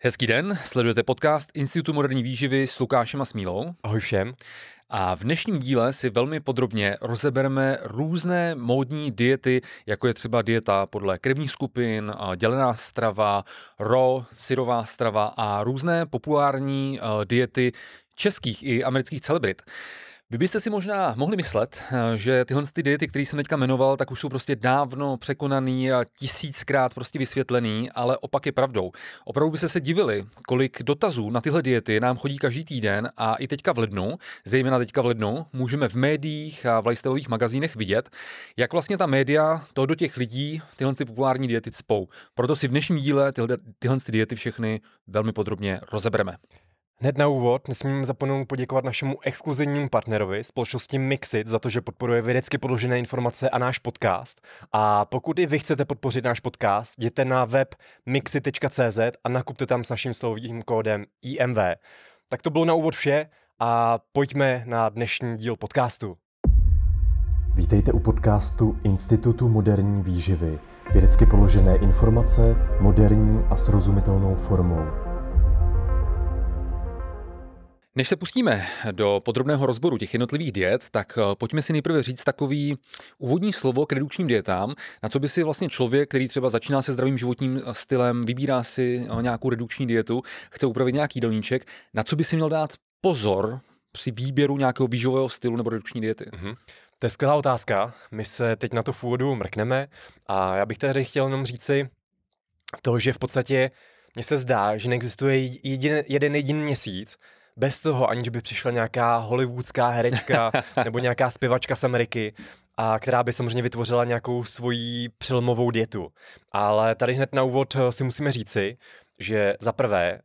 Hezký den, sledujete podcast Institutu moderní výživy s Lukášem a Smílou. Ahoj všem. A v dnešním díle si velmi podrobně rozebereme různé módní diety, jako je třeba dieta podle krevních skupin, dělená strava, ro, syrová strava a různé populární diety českých i amerických celebrit. Vy byste si možná mohli myslet, eh, že tyhle ty diety, které jsem teďka jmenoval, tak už jsou prostě dávno překonaný a tisíckrát prostě vysvětlený, ale opak je pravdou. Opravdu byste se divili, kolik dotazů na tyhle diety nám chodí každý týden a i teďka v lednu, zejména teďka v lednu, můžeme v médiích a v lifestyleových magazínech vidět, jak vlastně ta média to do těch lidí tyhle ty populární diety cpou. Proto si v dnešním díle tyhle, tyhle ty diety všechny velmi podrobně rozebereme. Hned na úvod nesmím zapomenout poděkovat našemu exkluzivnímu partnerovi, společnosti Mixit, za to, že podporuje vědecky podložené informace a náš podcast. A pokud i vy chcete podpořit náš podcast, jděte na web mixit.cz a nakupte tam s naším slovým kódem IMV. Tak to bylo na úvod vše a pojďme na dnešní díl podcastu. Vítejte u podcastu Institutu moderní výživy. Vědecky položené informace moderní a srozumitelnou formou. Než se pustíme do podrobného rozboru těch jednotlivých diet, tak eh, pojďme si nejprve říct takový úvodní slovo k redukčním dietám, na co by si vlastně člověk, který třeba začíná se zdravým životním eh, stylem, vybírá si eh, nějakou redukční dietu, chce upravit nějaký dolníček, na co by si měl dát pozor při výběru nějakého výživového stylu nebo redukční diety? Mm-hmm. To je skvělá otázka. My se teď na to v úvodu mrkneme a já bych tady chtěl jenom říci to, že v podstatě mně se zdá, že neexistuje jedin, jeden jediný měsíc, bez toho, aniž by přišla nějaká hollywoodská herečka nebo nějaká zpěvačka z Ameriky, a která by samozřejmě vytvořila nějakou svoji přelomovou dietu. Ale tady hned na úvod eh, si musíme říci, že za prvé,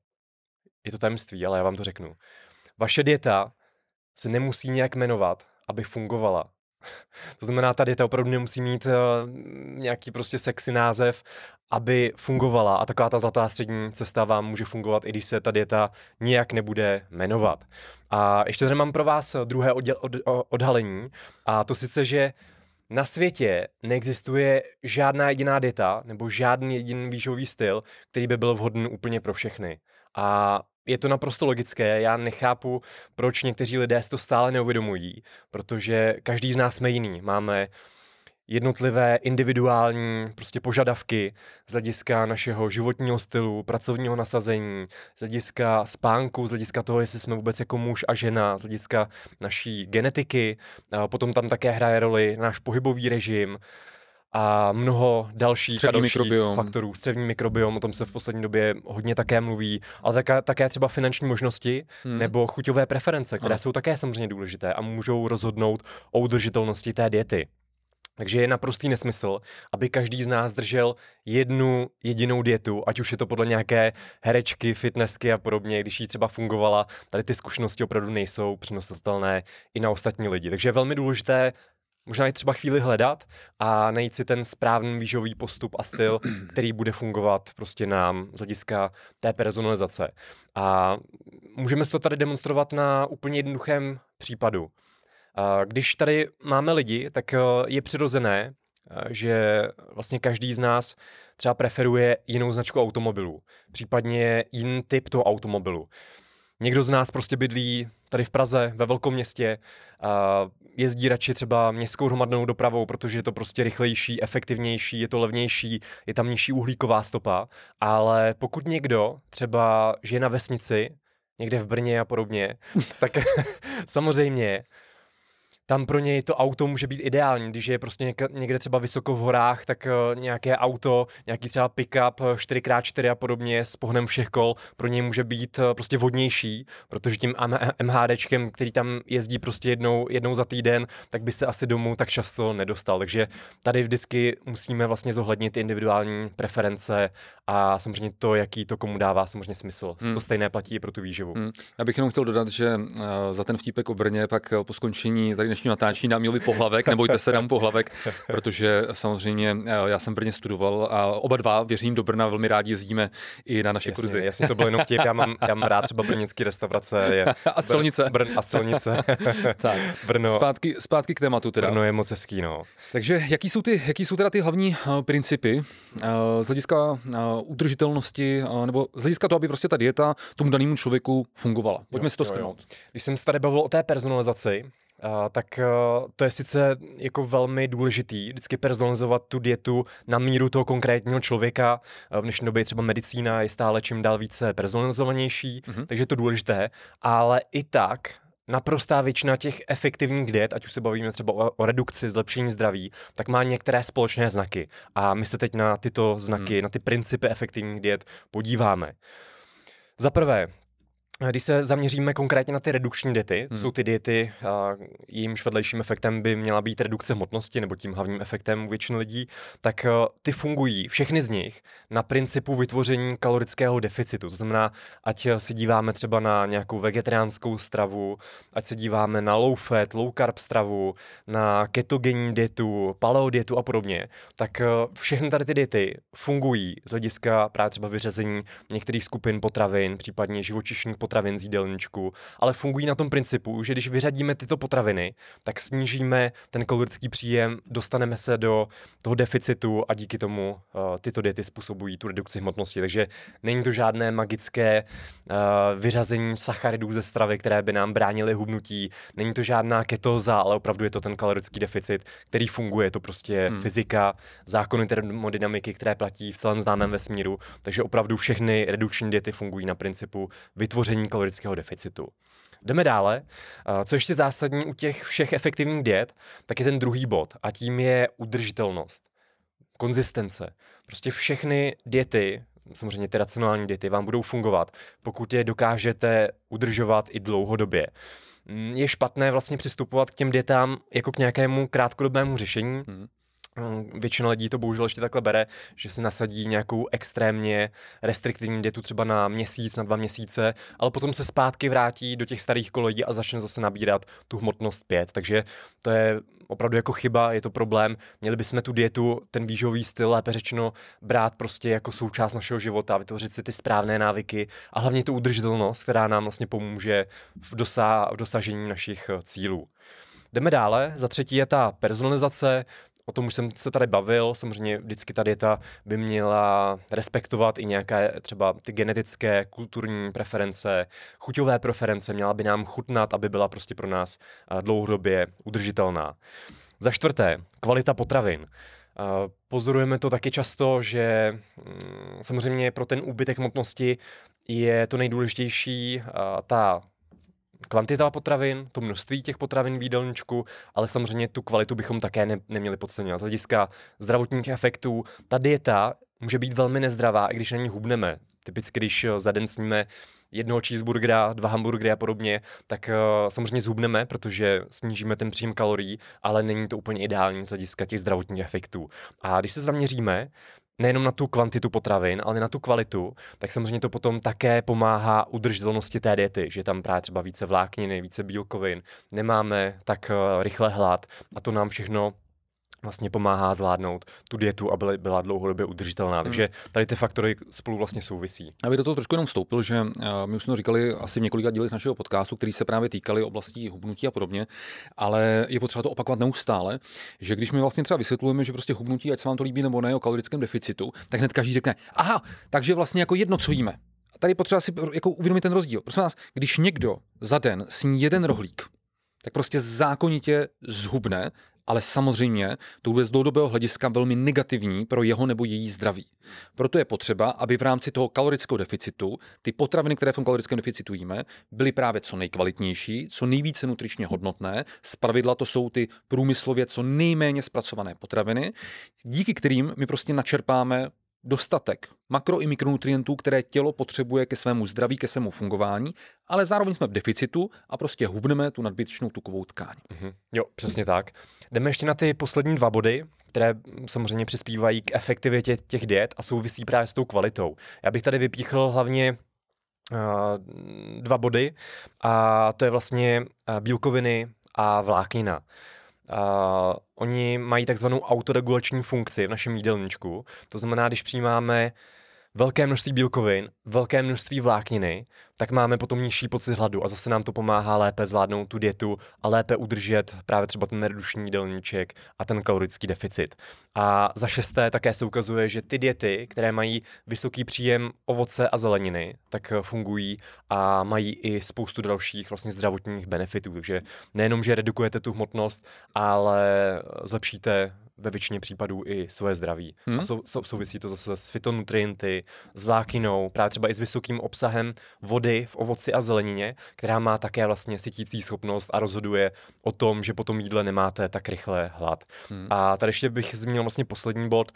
je to tajemství, ale já vám to řeknu, vaše dieta se nemusí nějak jmenovat, aby fungovala. To znamená, ta dieta opravdu nemusí mít uh, nějaký prostě sexy název, aby fungovala a taková ta zlatá střední cesta vám může fungovat, i když se ta dieta nijak nebude jmenovat. A ještě tady mám pro vás druhé odděl, od, odhalení a to sice, že na světě neexistuje žádná jediná dieta nebo žádný jediný výživový styl, který by byl vhodný úplně pro všechny. A je to naprosto logické, já nechápu, proč někteří lidé si to stále neuvědomují, protože každý z nás jsme jiný. Máme jednotlivé individuální prostě požadavky z hlediska našeho životního stylu, pracovního nasazení, z hlediska spánku, z hlediska toho, jestli jsme vůbec jako muž a žena, z hlediska naší genetiky. A potom tam také hraje roli náš pohybový režim, a mnoho dalších, střevní a dalších mikrobiom. faktorů. Střevní mikrobiom, o tom se v poslední době hodně také mluví, ale také, také třeba finanční možnosti hmm. nebo chuťové preference, které ano. jsou také samozřejmě důležité a můžou rozhodnout o udržitelnosti té diety. Takže je naprostý nesmysl, aby každý z nás držel jednu jedinou dietu, ať už je to podle nějaké herečky, fitnessky a podobně, když jí třeba fungovala, tady ty zkušenosti opravdu nejsou přenositelné i na ostatní lidi. Takže je velmi důležité možná i třeba chvíli hledat a najít si ten správný výživový postup a styl, který bude fungovat prostě nám z hlediska té personalizace. A můžeme si to tady demonstrovat na úplně jednoduchém případu. Když tady máme lidi, tak eh, je přirozené, eh, že vlastně každý z nás třeba preferuje jinou značku automobilu, případně jiný typ toho automobilu. Někdo z nás prostě bydlí tady v Praze, ve velkom městě, a jezdí radši třeba městskou hromadnou dopravou, protože je to prostě rychlejší, efektivnější, je to levnější, je tam nižší uhlíková stopa, ale pokud někdo třeba žije na vesnici, někde v Brně a podobně, tak samozřejmě tam pro něj to auto může být ideální, když je prostě někde třeba vysoko v horách, tak uh, nějaké auto, nějaký třeba pick-up 4x4 a podobně s pohnem všech kol pro něj může být uh, prostě vodnější, protože tím MHDčkem, který tam jezdí prostě jednou, jednou za týden, tak by se asi domů tak často nedostal. Takže tady vždycky musíme vlastně zohlednit individuální preference a samozřejmě to, jaký to komu dává samozřejmě smysl. Hmm. To stejné platí i pro tu výživu. Hmm. Já bych jenom chtěl dodat, že za ten vtípek o Brně pak po skončení tady dnešního natáčení dám Milovi pohlavek, nebojte se, dám pohlavek, protože samozřejmě eh, já jsem v Brně studoval a oba dva, věřím, do Brna velmi rádi jezdíme i na naše jasně, kurzy. Jasně, to bylo jenom vtip, já mám, já mám rád třeba brněnský restaurace. Je a střelnice. Brn, a střelnice. tak, Brno. Zpátky, zpátky k tématu teda. Brno je moc hezký, no. Takže jaký jsou, ty, jaký jsou teda ty hlavní uh, principy uh, z hlediska udržitelnosti, nebo z hlediska toho, aby prostě ta dieta tomu danému člověku fungovala? Pojďme jo, si to shrnout. Když jsem se tady bavil o té personalizaci, Uh, tak uh, to je sice jako velmi důležitý, vždycky personalizovat tu dietu na míru toho konkrétního člověka. Uh, v dnešní době třeba medicína je stále čím dál více personalizovanější, uh-huh. takže je to důležité, ale i tak naprostá většina těch efektivních diet, ať už se bavíme třeba o, o redukci, zlepšení zdraví, tak má některé společné znaky. A my se teď na tyto znaky, hmm. na ty principy efektivních diet podíváme. Za prvé, když se zaměříme konkrétně na ty redukční diety, hmm. jsou ty diety, jejímž vedlejším efektem by měla být redukce hmotnosti, nebo tím hlavním efektem u většiny lidí, tak ty fungují, všechny z nich, na principu vytvoření kalorického deficitu. To znamená, ať se díváme třeba na nějakou vegetariánskou stravu, ať se díváme na low fat, low carb stravu, na ketogenní dietu, paleo dietu a podobně, tak všechny tady ty diety fungují z hlediska právě třeba vyřazení některých skupin potravin, případně živočišných potravin z jídelníčku, ale fungují na tom principu, že když vyřadíme tyto potraviny, tak snížíme ten kalorický příjem, dostaneme se do toho deficitu a díky tomu uh, tyto diety způsobují tu redukci hmotnosti. Takže není to žádné magické uh, vyřazení sacharidů ze stravy, které by nám bránily hubnutí, není to žádná ketóza, ale opravdu je to ten kalorický deficit, který funguje. Je to prostě hmm. fyzika, zákony termodynamiky, které platí v celém známém vesmíru. Takže opravdu všechny redukční diety fungují na principu vytvoření vytvoření kalorického deficitu. Jdeme dále. Co ještě zásadní u těch všech efektivních diet, tak je ten druhý bod a tím je udržitelnost, konzistence. Prostě všechny diety, samozřejmě ty racionální diety, vám budou fungovat, pokud je dokážete udržovat i dlouhodobě. Mm, je špatné vlastně přistupovat k těm dietám jako k nějakému krátkodobému řešení, hmm Hm, většina lidí to bohužel ještě takhle bere, že si nasadí nějakou extrémně restriktivní dietu třeba na měsíc, na dva měsíce, ale potom se zpátky vrátí do těch starých kolejí a začne zase nabírat tu hmotnost pět. Takže to je opravdu jako chyba, je to problém. Měli bychom tu dietu, ten výživový styl, lépe řečeno, brát prostě jako součást našeho života, vytvořit si ty správné návyky a hlavně tu udržitelnost, která nám vlastně pomůže v, dosá- v dosažení našich cílů. Jdeme dále. Za třetí je ta personalizace, o tom už jsem se tady bavil, samozřejmě vždycky ta dieta by měla respektovat i nějaké třeba ty genetické, kulturní preference, chuťové preference, měla by nám chutnat, aby byla prostě pro nás eh, dlouhodobě udržitelná. Za čtvrté, kvalita potravin. Eh, pozorujeme to taky často, že mm, samozřejmě pro ten úbytek hmotnosti je to nejdůležitější eh, ta kvantita potravin, to množství těch potravin v jídelníčku, ale samozřejmě tu kvalitu bychom také ne, neměli podceňovat. Z hlediska zdravotních efektů, ta dieta může být velmi nezdravá, i když na ní hubneme. Typicky, když za den sníme jednoho cheeseburgera, dva hamburgery a podobně, tak uh, samozřejmě zhubneme, protože snížíme ten příjem kalorií, ale není to úplně ideální z hlediska těch zdravotních efektů. A když se zaměříme nejenom na tu kvantitu potravin, ale na tu kvalitu, tak samozřejmě to potom také pomáhá udržitelnosti té diety, že tam právě třeba více vlákniny, více bílkovin, nemáme tak eh, rychle hlad a to nám všechno vlastně pomáhá zvládnout tu dietu, aby byla dlouhodobě udržitelná. Hmm. Takže tady ty faktory spolu vlastně souvisí. Aby do toho trošku jenom vstoupil, že uh, my už jsme říkali asi v několika dílech našeho podcastu, který se právě týkali oblastí hubnutí a podobně, ale je potřeba to opakovat neustále, že když my vlastně třeba vysvětlujeme, že prostě hubnutí, ať se vám to líbí nebo ne, o kalorickém deficitu, tak hned každý řekne, aha, takže vlastně jako jedno, co jíme. A tady potřeba si jako uvědomit ten rozdíl. Prosím vás, když někdo za den sní jeden rohlík, tak prostě zákonitě zhubne ale samozřejmě to bude z dlouhodobého hlediska velmi negativní pro jeho nebo její zdraví. Proto je potřeba, aby v rámci toho kalorického deficitu ty potraviny, které v tom kalorickém deficitu jíme, byly právě co nejkvalitnější, co nejvíce nutričně hodnotné. Z pravidla to jsou ty průmyslově co nejméně zpracované potraviny, díky kterým my prostě načerpáme dostatek makro i mikronutrientů, které tělo potřebuje ke svému zdraví, ke svému fungování, ale zároveň jsme v deficitu a prostě hubneme tu nadbytečnou tukovou tkáň. Mm-hmm. Jo, přesně tak. Jdeme ještě na ty poslední dva body, které samozřejmě přispívají k efektivitě těch diet a souvisí právě s tou kvalitou. Já bych tady vypíchl hlavně uh, dva body a to je vlastně uh, bílkoviny a vláknina. Uh, oni mají takzvanou autoregulační funkci v našem jídelníčku. To znamená, když přijímáme velké množství bílkovin, velké množství vlákniny, tak máme potom nižší pocit hladu a zase nám to pomáhá lépe zvládnout tu dietu a lépe udržet právě třeba ten reduční jídelníček a ten kalorický deficit. A za šesté také se ukazuje, že ty diety, které mají vysoký příjem ovoce a zeleniny, tak fungují a mají i spoustu dalších vlastně zdravotních benefitů. Takže nejenom, že redukujete tu hmotnost, ale zlepšíte ve většině případů i svoje zdraví. Hmm. A sou, sou, souvisí to zase s fitonutrienty, s vlákinou, právě třeba i s vysokým obsahem vody v ovoci a zelenině, která má také vlastně sytící schopnost a rozhoduje o tom, že po tom jídle nemáte tak rychle hlad. Hmm. A tady ještě bych zmínil vlastně poslední bod,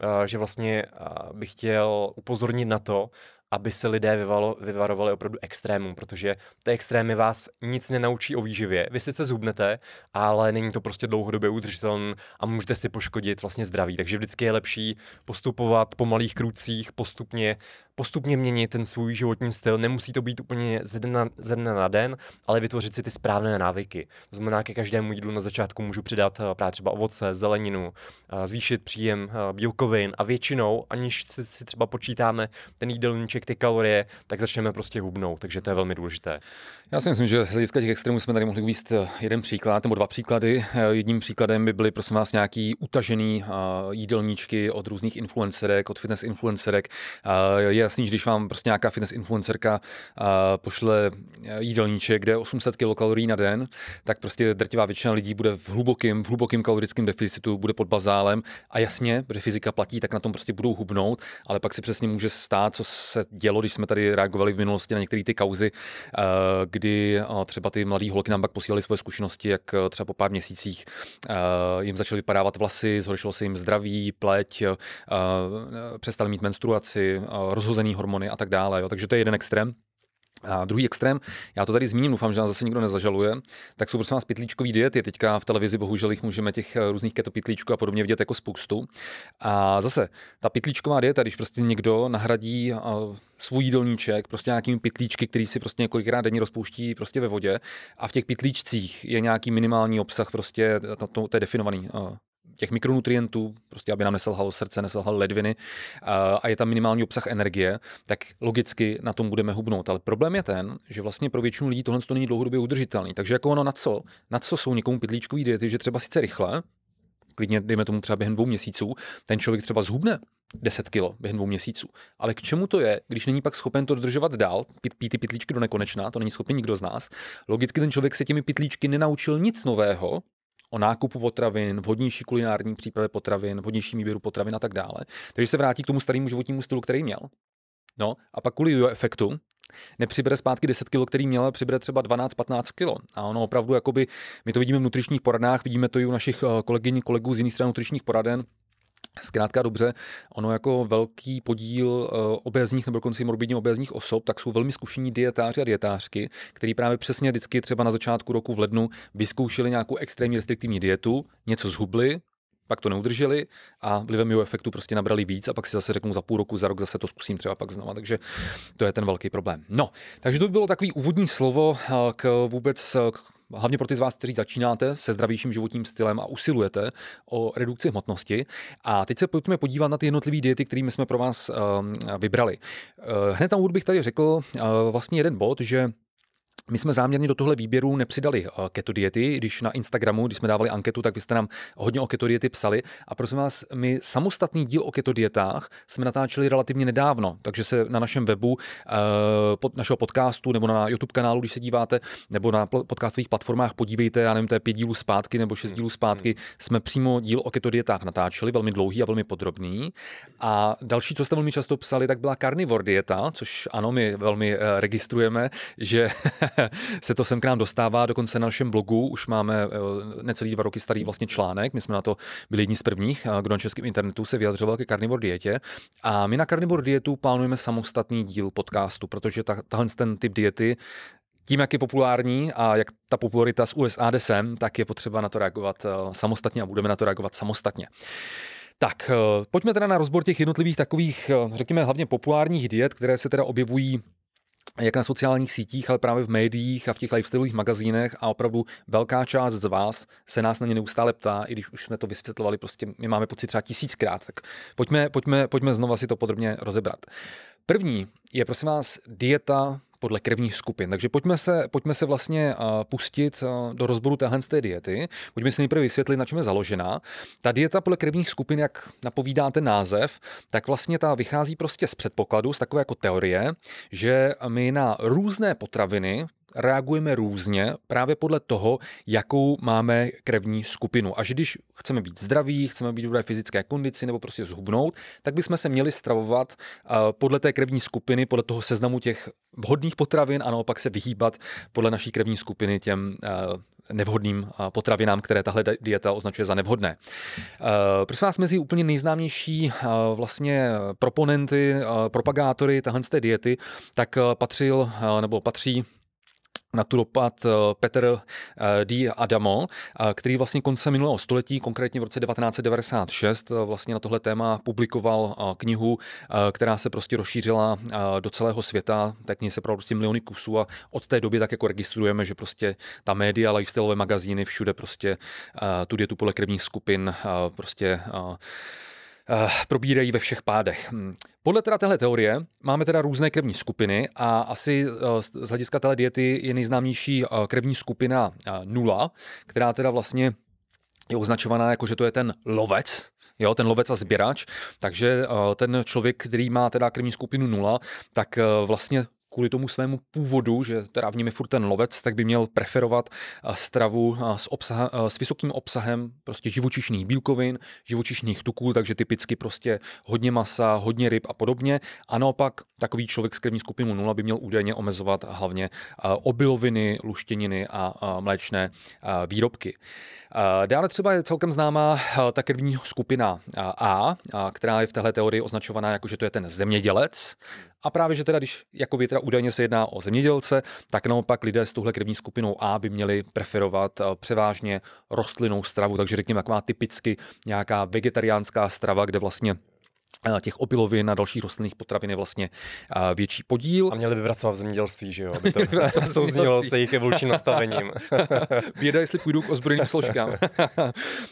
eh, že vlastně eh, bych chtěl upozornit na to, aby se lidé vyvalo, vyvarovali opravdu extrémům, protože ty extrémy vás nic nenaučí o výživě. Vy sice zhubnete, ale není to prostě dlouhodobě udržitelné a můžete si poškodit vlastně zdraví. Takže vždycky je lepší postupovat po malých krůcích, postupně postupně měnit ten svůj životní styl. Nemusí to být úplně ze dne, ze dne na den, ale vytvořit si ty správné návyky. To znamená, ke každému jídlu na začátku můžu přidat eh, právě třeba ovoce, zeleninu, eh, zvýšit příjem eh, bílkovin a většinou, aniž si třeba počítáme ten jídelníček, ty kalorie, tak začneme prostě hubnout, takže to je velmi důležité. Já si myslím, že z hlediska těch extrémů jsme tady mohli uvést jeden příklad nebo dva příklady. Jedním příkladem by byly prosím vás nějaký utažený jídelníčky od různých influencerek, od fitness influencerek. Je jasný, že když vám prostě nějaká fitness influencerka pošle jídelníček, kde je 800 kilokalorií na den, tak prostě drtivá většina lidí bude v hlubokém, v hlubokém kalorickém deficitu, bude pod bazálem a jasně, protože fyzika platí, tak na tom prostě budou hubnout, ale pak si přesně může stát, co se dělo, když jsme tady reagovali v minulosti na některé ty kauzy, uh, kdy uh, třeba ty mladí holky nám pak posílali svoje zkušenosti, jak uh, třeba po pár měsících jim začaly vypadávat vlasy, zhoršilo se jim zdraví, pleť, přestali mít menstruaci, rozhozený hormony a tak dále. Takže to je jeden extrém. A druhý extrém, já to tady zmíním, doufám, že nás zase nikdo nezažaluje, tak jsou prostě vás pytlíčkový diety. Teďka v televizi bohužel jich můžeme těch eh, různých keto pytlíčků a podobně vidět jako spoustu. A zase, ta pytlíčková dieta, když prostě někdo nahradí eh, svůj jídelníček prostě nějakými pytlíčky, který si prostě několikrát denně rozpouští prostě ve vodě a v těch pytlíčcích je nějaký minimální obsah, prostě to, to, to je definovaný eh, těch mikronutrientů, prostě aby nám neselhalo srdce, neselhalo ledviny a je tam minimální obsah energie, tak logicky na tom budeme hubnout. Ale problém je ten, že vlastně pro většinu lidí tohle to není dlouhodobě udržitelný. Takže jako ono na co? Na co jsou někomu pytlíčkový diety, že třeba sice rychle, klidně dejme tomu třeba během dvou měsíců, ten člověk třeba zhubne 10 kilo během dvou měsíců. Ale k čemu to je, když není pak schopen to dodržovat dál, pít, pít ty pitlíčky do nekonečna, to není schopen nikdo z nás. Logicky ten člověk se těmi pitlíčky nenaučil nic nového, o nákupu potravin, vhodnější kulinární přípravě potravin, vhodnějším výběru potravin a tak dále. Takže se vrátí k tomu starému životnímu stylu, který měl. No a pak kvůli efektu nepřibere zpátky 10 kg, který měl, ale přibere třeba 12-15 kg. A ono opravdu, jakoby, my to vidíme v nutričních poradách, vidíme to i u našich eh, kolegyň, kolegů z jiných stran nutričních poraden, Zkrátka dobře, ono jako velký podíl uh, obézních nebo dokonce morbidně obézních osob, tak jsou velmi zkušení dietáři a dietářky, kteří právě přesně vždycky třeba na začátku roku v lednu vyzkoušeli nějakou extrémně restriktivní dietu, něco zhubli, pak to neudrželi a vlivem jeho efektu prostě nabrali víc a pak si zase řeknu za půl roku, za rok zase to zkusím třeba pak znova. Takže to je ten velký problém. No, takže to by bylo takový úvodní slovo eh, k vůbec k hlavně pro ty z vás, kteří začínáte se zdravějším životním stylem a usilujete o redukci hmotnosti. A teď se pojďme podívat na ty jednotlivé diety, které jsme pro vás uh, vybrali. Uh, hned na úvod bych tady řekl uh, vlastně jeden bod, že my jsme záměrně do tohle výběru nepřidali eh, keto diety, když na Instagramu, když jsme dávali anketu, tak vy jste nám hodně o keto diety psali. A prosím vás, my samostatný díl o keto dietách jsme natáčeli relativně nedávno, takže se na našem webu eh, pod našeho podcastu nebo na YouTube kanálu, když se díváte, nebo na podcastových platformách podívejte, já nevím, to je pět dílů zpátky nebo šest dílů zpátky, hmm. jsme přímo díl o keto dietách natáčeli, velmi dlouhý a velmi podrobný. A další, co jste velmi často psali, tak byla carnivore dieta, což ano, my velmi eh, registrujeme, že se to sem k nám dostává, dokonce na našem blogu. Už máme eh, necelý dva roky starý vlastně článek, my jsme na to byli jedni z prvních, eh, kdo na českém internetu se vyjadřoval ke carnivore dietě. A my na carnivore dietu plánujeme samostatný díl podcastu, protože ta, tahle ten typ diety tím, jak je populární a jak ta popularita z USA jde sem, tak je potřeba na to reagovat eh, samostatně a budeme na to reagovat samostatně. Tak, pojďme teda na rozbor těch jednotlivých takových, řekněme, hlavně populárních diet, které se teda objevují jak na sociálních sítích, ale právě v médiích a v těch lifestyleových magazínech a opravdu velká část z vás se nás na ně neustále ptá, i když už jsme to vysvětlovali, prostě my máme pocit třeba tisíckrát, tak pojďme, pojďme, pojďme znova si to podrobně rozebrat. První je prosím vás dieta podle krevních skupin. Takže pojďme se, pojďme se vlastně pustit do rozboru téhle té diety. Pojďme si nejprve vysvětlit, na čem je založená. Ta dieta podle krevních skupin, jak napovídá ten název, tak vlastně ta vychází prostě z předpokladu, z takové jako teorie, že my na různé potraviny, reagujeme různě právě podle toho, jakou máme krevní skupinu. A že když chceme být zdraví, chceme být v dobré fyzické kondici nebo prostě zhubnout, tak bychom se měli stravovat eh, podle té krevní skupiny, podle toho seznamu těch vhodných potravin a naopak se vyhýbat podle naší krevní skupiny těm eh, nevhodným eh, potravinám, které tahle dieta označuje za nevhodné. Prosím vás, mezi úplně nejznámější vlastně proponenty, propagátory tahle diety, tak patřil nebo patří naturopat eh, Petr eh, D. Adamo, eh, který vlastně koncem minulého století, konkrétně v roce 1996, vlastně na tohle téma publikoval knihu, která se prostě rozšířila do celého světa, tak se prostě miliony kusů a od té doby tak jako registrujeme, že prostě ta média, lifestyleové magazíny, všude prostě tu dietu podle krevních skupin prostě probírají ve všech pádech. Hm. Podle teda téhle teorie máme teda různé krevní skupiny a asi eh, z hlediska téhle diety je nejznámější eh, krevní skupina eh, nula, která teda vlastně je označovaná jako, že to je ten lovec, jo, ten lovec a sběrač, takže ten člověk, který má teda krevní skupinu nula, tak vlastně kvůli tomu svému původu, že teda v něm je furt ten lovec, tak by měl preferovat eh, stravu eh, s, obsahem, eh, s vysokým obsahem prostě živočišných bílkovin, živočišných tuků, takže typicky prostě hodně masa, hodně ryb a podobně. A naopak takový člověk s krevní skupinou 0 by měl údajně omezovat hlavně obiloviny, luštěniny a mléčné výrobky. Dále třeba je celkem známá ta krevní skupina A, která je v téhle teorii označovaná jako, že to je ten zemědělec. A právě, že teda, když jako teda údajně se jedná o zemědělce, tak naopak lidé s touhle krevní skupinou A by měli preferovat převážně rostlinnou stravu, takže řekněme taková typicky nějaká vegetariánská strava, kde vlastně těch opilovin a dalších rostlinných potravin je vlastně větší podíl. A měli by pracovat v zemědělství, že jo? Aby to souznělo se jejich evolučním nastavením. Běda, jestli půjdu k ozbrojeným složkám.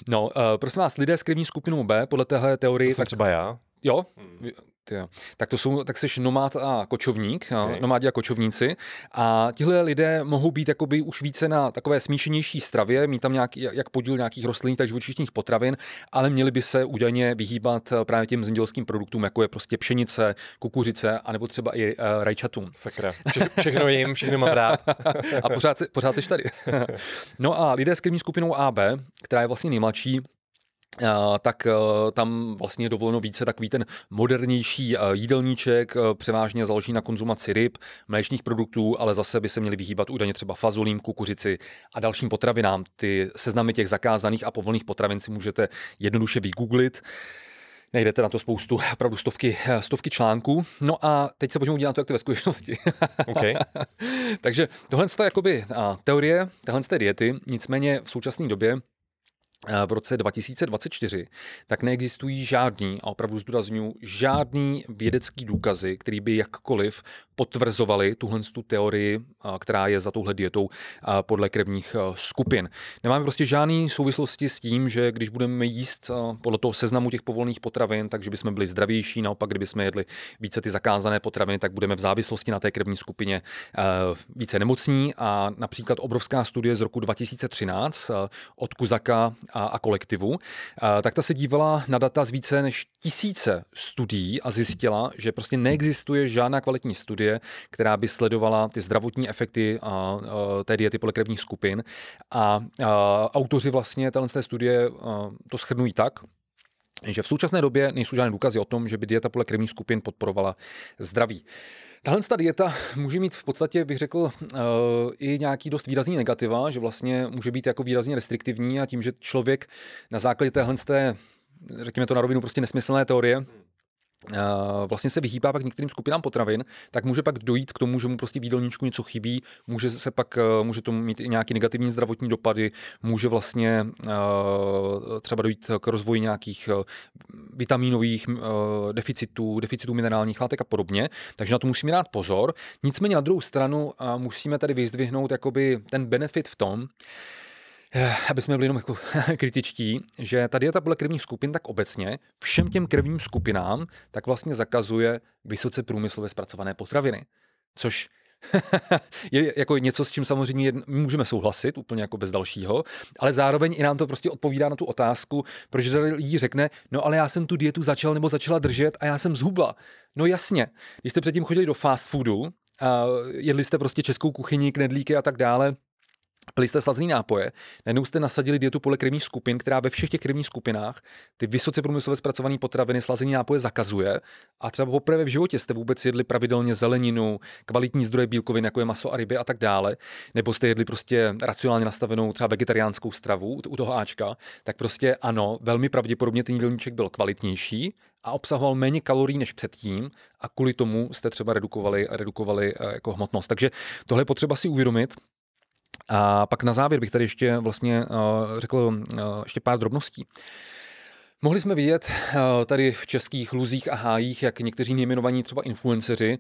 no, prosím vás, lidé s krevní skupinou B, podle téhle teorie... To tak... třeba já. Jo, hmm. Tyjo. Tak to jsou, tak jsi nomád a kočovník, okay. nomádi a kočovníci a tihle lidé mohou být jakoby už více na takové smíšenější stravě, mít tam nějaký, jak podíl nějakých rostlinných, tak živočišných potravin, ale měli by se údajně vyhýbat eh, právě těm zemědělským produktům, jako je prostě pšenice, kukuřice, anebo třeba i uh, rajčatům. Sakra, Vše, všechno jim, všechno mám rád. a pořád, pořád jsi tady. no a lidé s krevní skupinou AB, která je vlastně nejmladší, tak e, tam vlastně je dovoleno více takový ten modernější e, jídelníček, e, převážně založí na konzumaci ryb, mléčných produktů, ale zase by se měli vyhýbat údajně třeba fazolím, kukuřici a dalším potravinám. Ty seznamy těch zakázaných a povolných potravin si můžete jednoduše vygooglit. Nejdete na to spoustu, opravdu stovky, stovky článků. No a teď se pojďme udělat to, jak to ve skutečnosti. Okay. Takže tohle je jakoby teorie téhle diety, nicméně v současné době v roce 2024, tak neexistují žádný, a opravdu zdůraznuju, žádný vědecký důkazy, který by jakkoliv potvrzovali tuhle tu teorii, která je za touhle dietou podle krevních skupin. Nemáme prostě žádný souvislosti s tím, že když budeme jíst podle toho seznamu těch povolných potravin, takže bychom byli zdravější, naopak, kdybychom jedli více ty zakázané potraviny, tak budeme v závislosti na té krevní skupině více nemocní. A například obrovská studie z roku 2013 od Kuzaka a, a kolektivu, a, tak ta se dívala na data z více než tisíce studií a zjistila, že prostě neexistuje žádná kvalitní studie, která by sledovala ty zdravotní efekty a, a, té diety podle krevních skupin. A, a autoři vlastně té studie a, to shrnují tak, že v současné době nejsou žádné důkazy o tom, že by dieta podle krevních skupin podporovala zdraví. Tahle ta dieta může mít v podstatě, bych řekl, uh, i nějaký dost výrazný negativa, že vlastně může být jako výrazně restriktivní a tím, že člověk na základě téhle, řekněme to na rovinu, prostě nesmyslné teorie, vlastně se vyhýbá pak některým skupinám potravin, tak může pak dojít k tomu, že mu prostě v jídelníčku něco chybí, může se pak, eh, může to mít i nějaký negativní zdravotní dopady, může vlastně eh, třeba dojít k rozvoji nějakých eh, vitamínových deficitů, deficitů minerálních látek a podobně, takže na to musíme dát pozor. Nicméně na druhou stranu musíme tady vyzdvihnout jakoby ten benefit v tom, aby jsme byli jenom jako kritičtí, že ta dieta podle krevních skupin tak obecně všem těm krevním skupinám tak vlastně zakazuje vysoce průmyslově zpracované potraviny. Což je jako něco, s čím samozřejmě můžeme souhlasit, úplně jako bez dalšího, ale zároveň i nám to prostě odpovídá na tu otázku, proč lidí řekne, no ale já jsem tu dietu začal nebo začala držet a já jsem zhubla. No jasně, když jste předtím chodili do fast foodu, a jedli jste prostě českou kuchyni, knedlíky a tak dále, Pili jste slazený nápoje, najednou jste nasadili dietu podle krevních skupin, která ve všech těch krevních skupinách ty vysoce průmyslově zpracované potraviny, slazený nápoje zakazuje. A třeba poprvé v životě jste vůbec jedli pravidelně zeleninu, kvalitní zdroje bílkovin, jako je maso a ryby a tak dále, nebo jste jedli prostě racionálně nastavenou třeba vegetariánskou stravu u toho Ačka, tak prostě ano, velmi pravděpodobně ten jídelníček byl kvalitnější a obsahoval méně kalorií než předtím a kvůli tomu jste třeba redukovali, redukovali eh, jako hmotnost. Takže tohle je potřeba si uvědomit, a pak na závěr bych tady ještě vlastně uh, řekl uh, ještě pár drobností. Mohli jsme vidět uh, tady v českých luzích a hájích, jak někteří nejmenovaní třeba influenceři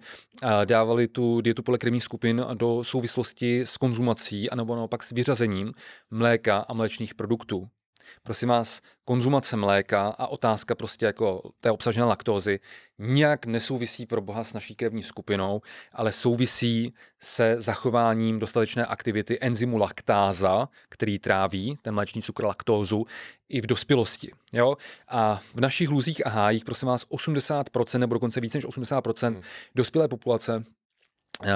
dávali tu dietu podle krevních skupin do souvislosti s konzumací anebo naopak s vyřazením mléka a mléčných produktů. Prosím vás, konzumace mléka a otázka prostě jako té obsažené laktózy nijak nesouvisí pro boha s naší krevní skupinou, ale souvisí se zachováním dostatečné aktivity enzymu laktáza, který tráví ten mléčný cukr laktózu i v dospělosti. Jo? A v našich luzích a hájích, prosím vás, 80% nebo dokonce více než 80% hmm. dospělé populace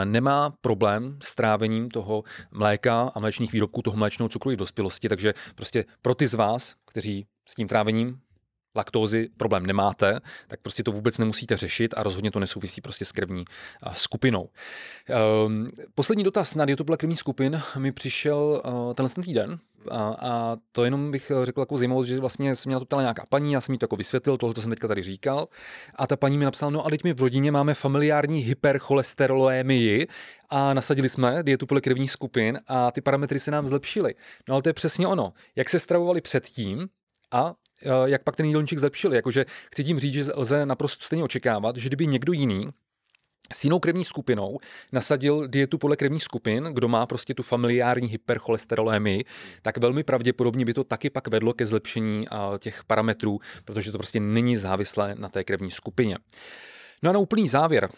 nemá problém s trávením toho mléka a mléčných výrobků, toho mléčného cukru i v dospělosti, takže prostě pro ty z vás, kteří s tím trávením laktózy problém nemáte, tak prostě to vůbec nemusíte řešit a rozhodně to nesouvisí prostě s krevní skupinou. Um, poslední dotaz na dietu krevní skupin mi přišel uh, tenhle ten týden, a, a to jenom bych řekl jako zajímavost, že vlastně se mě na to ptala nějaká paní, já jsem jí to jako vysvětlil, tohle jsem teďka tady říkal. A ta paní mi napsala, no a teď my v rodině máme familiární hypercholesterolémii a nasadili jsme dietu podle krevních skupin a ty parametry se nám zlepšily. No ale to je přesně ono. Jak se stravovali předtím a jak pak ten jídelníček zlepšili. Jakože chci tím říct, že lze naprosto stejně očekávat, že kdyby někdo jiný s jinou krevní skupinou nasadil dietu podle krevních skupin, kdo má prostě tu familiární hypercholesterolémii, tak velmi pravděpodobně by to taky pak vedlo ke zlepšení těch parametrů, protože to prostě není závislé na té krevní skupině. No a na úplný závěr,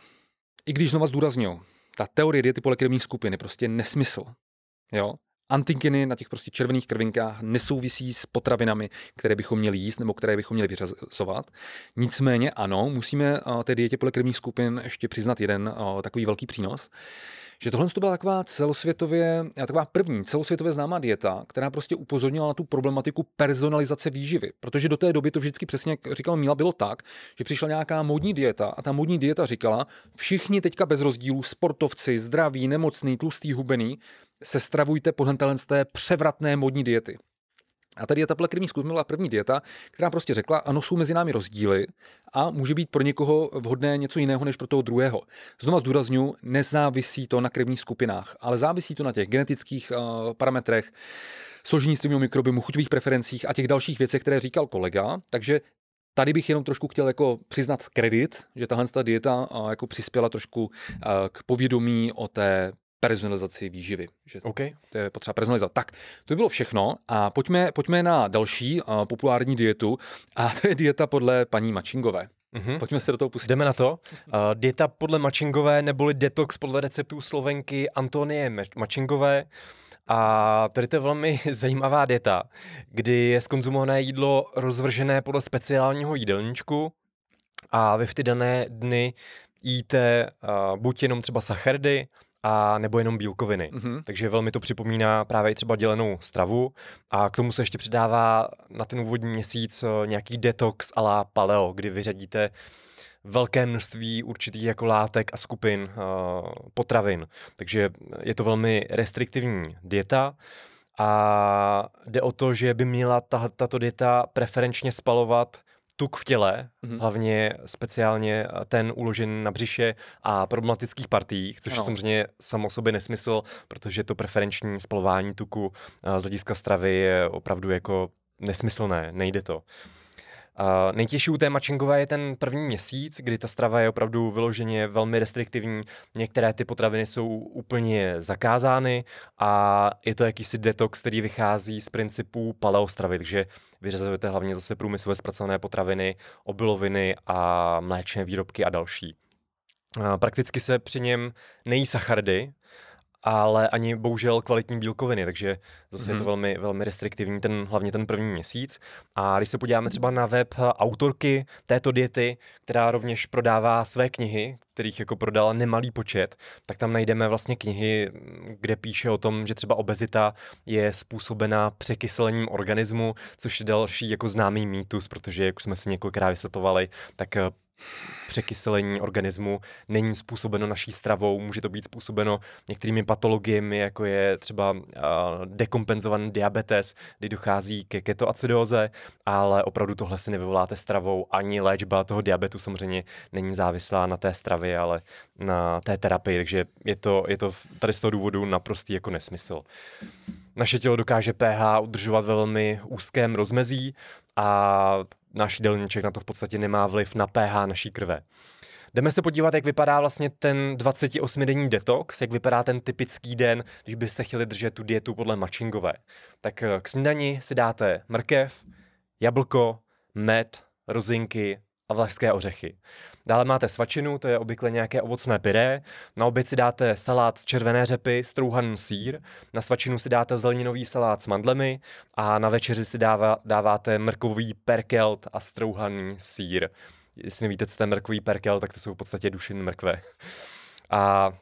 i když znovu zdůraznuju, ta teorie diety podle krevních skupin je prostě nesmysl. Jo? Antigeny na těch prostě červených krvinkách nesouvisí s potravinami, které bychom měli jíst nebo které bychom měli vyřazovat. Nicméně ano, musíme té dietě podle krevních skupin ještě přiznat jeden takový velký přínos, že tohle to byla taková celosvětově, taková první celosvětově známá dieta, která prostě upozornila na tu problematiku personalizace výživy. Protože do té doby to vždycky přesně, jak říkal Míla, bylo tak, že přišla nějaká módní dieta a ta módní dieta říkala, všichni teďka bez rozdílu, sportovci, zdraví, nemocný, tlustý, hubený, se stravujte podle té převratné modní diety. A ta dieta skupin byla první dieta, která prostě řekla, ano, jsou mezi námi rozdíly a může být pro někoho vhodné něco jiného než pro toho druhého. Znova zdůraznu, nezávisí to na krevních skupinách, ale závisí to na těch genetických uh, parametrech, složení střevního mikrobiomu, chuťových preferencích a těch dalších věcech, které říkal kolega. Takže Tady bych jenom trošku chtěl jako přiznat kredit, že tahle dieta jako přispěla trošku k povědomí o té personalizaci výživy. Že okay. To je potřeba personalizovat. Tak, to by bylo všechno a pojďme, pojďme na další uh, populární dietu a to je dieta podle paní Mačingové. Mm-hmm. Pojďme se do toho pustit. Jdeme na to. Uh, dieta podle Mačingové neboli detox podle receptů slovenky Antonie Mačingové. A tady to je velmi zajímavá dieta, kdy je skonzumované jídlo rozvržené podle speciálního jídelníčku a vy v ty dané dny jíte uh, buď jenom třeba sacharidy, a nebo jenom bílkoviny. Mm-hmm. Takže velmi to připomíná právě třeba dělenou stravu a k tomu se ještě přidává na ten úvodní měsíc eh, nějaký detox a la paleo, kdy vyřadíte velké množství určitých jako látek a skupin uh, potravin. Takže je to velmi restriktivní dieta a jde o to, že by měla ta, tato dieta preferenčně spalovat tuk v těle, mm-hmm. hlavně speciálně ten uložen na břiše a problematických partiích, což ano. je samozřejmě samo sobě nesmysl, protože to preferenční spalování tuku z hlediska stravy je opravdu jako nesmyslné, nejde to. Uh, nejtěžší u té mačinkové je ten první měsíc, kdy ta strava je opravdu vyloženě velmi restriktivní. Některé ty potraviny jsou úplně zakázány a je to jakýsi detox, který vychází z principů paleostravy, takže vyřazujete hlavně zase průmyslově zpracované potraviny, obiloviny a mléčné výrobky a další. Uh, prakticky se při něm nejí sacharidy, ale ani bohužel kvalitní bílkoviny, takže zase mm-hmm. je to mhm. velmi, velmi restriktivní, ten, hlavně ten první měsíc. A když se podíváme třeba na web autorky této diety, která rovněž prodává své knihy, kterých jako prodala nemalý počet, tak tam najdeme vlastně knihy, kde píše o tom, že třeba obezita je způsobena překyselením organismu, což je další jako známý mýtus, protože jak už jsme si několikrát vysvětlovali, tak překyselení organismu není způsobeno naší stravou, může to být způsobeno některými patologiemi, jako je třeba dekompenzovaný diabetes, kdy dochází ke ketoacidóze, ale opravdu tohle si nevyvoláte stravou, ani léčba toho diabetu samozřejmě není závislá na té stravě, ale na té terapii, takže je to, je to tady z toho důvodu naprostý jako nesmysl. Naše tělo dokáže pH udržovat ve velmi úzkém rozmezí a náš jídelníček na to v podstatě nemá vliv na pH naší krve. Jdeme se podívat, jak vypadá vlastně ten 28-denní detox, jak vypadá ten typický den, když byste chtěli držet tu dietu podle mačingové. Tak eh, k snídani si dáte mrkev, jablko, med, rozinky, a vlašské ořechy. Dále máte svačinu, to je obvykle nějaké ovocné pyré. Na oběd si dáte salát červené řepy, strouhaný sír. Na svačinu si dáte zeleninový salát s mandlemi a na večeři si dává, dáváte mrkový perkelt a strouhaný sír. Jestli nevíte, co je mrkový perkel, tak to jsou v podstatě dušin mrkve. A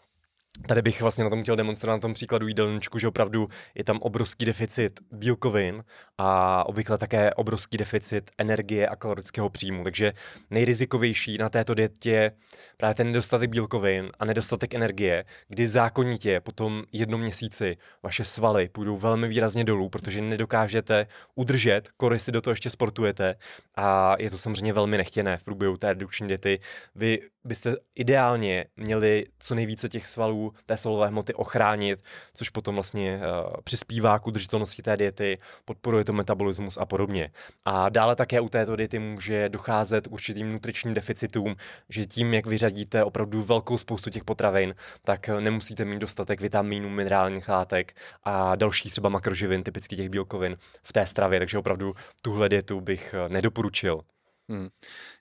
Tady bych vlastně na tom chtěl demonstrovat na tom příkladu jídelníčku, že opravdu je tam obrovský deficit bílkovin a obvykle také obrovský deficit energie a kalorického příjmu. Takže nejrizikovější na této dietě je právě ten nedostatek bílkovin a nedostatek energie, kdy zákonitě po tom jednom měsíci vaše svaly půjdou velmi výrazně dolů, protože nedokážete udržet, kory si do toho ještě sportujete a je to samozřejmě velmi nechtěné v průběhu té redukční diety. Vy byste ideálně měli co nejvíce těch svalů, té svalové hmoty ochránit, což potom vlastně uh, přispívá k udržitelnosti té diety, podporuje to metabolismus a podobně. A dále také u této diety může docházet k určitým nutričním deficitům, že tím, jak vyřadíte opravdu velkou spoustu těch potravin, tak nemusíte mít dostatek vitamínů, minerálních látek a dalších třeba makroživin, typicky těch bílkovin v té stravě, takže opravdu tuhle dietu bych eh, nedoporučil. Hmm.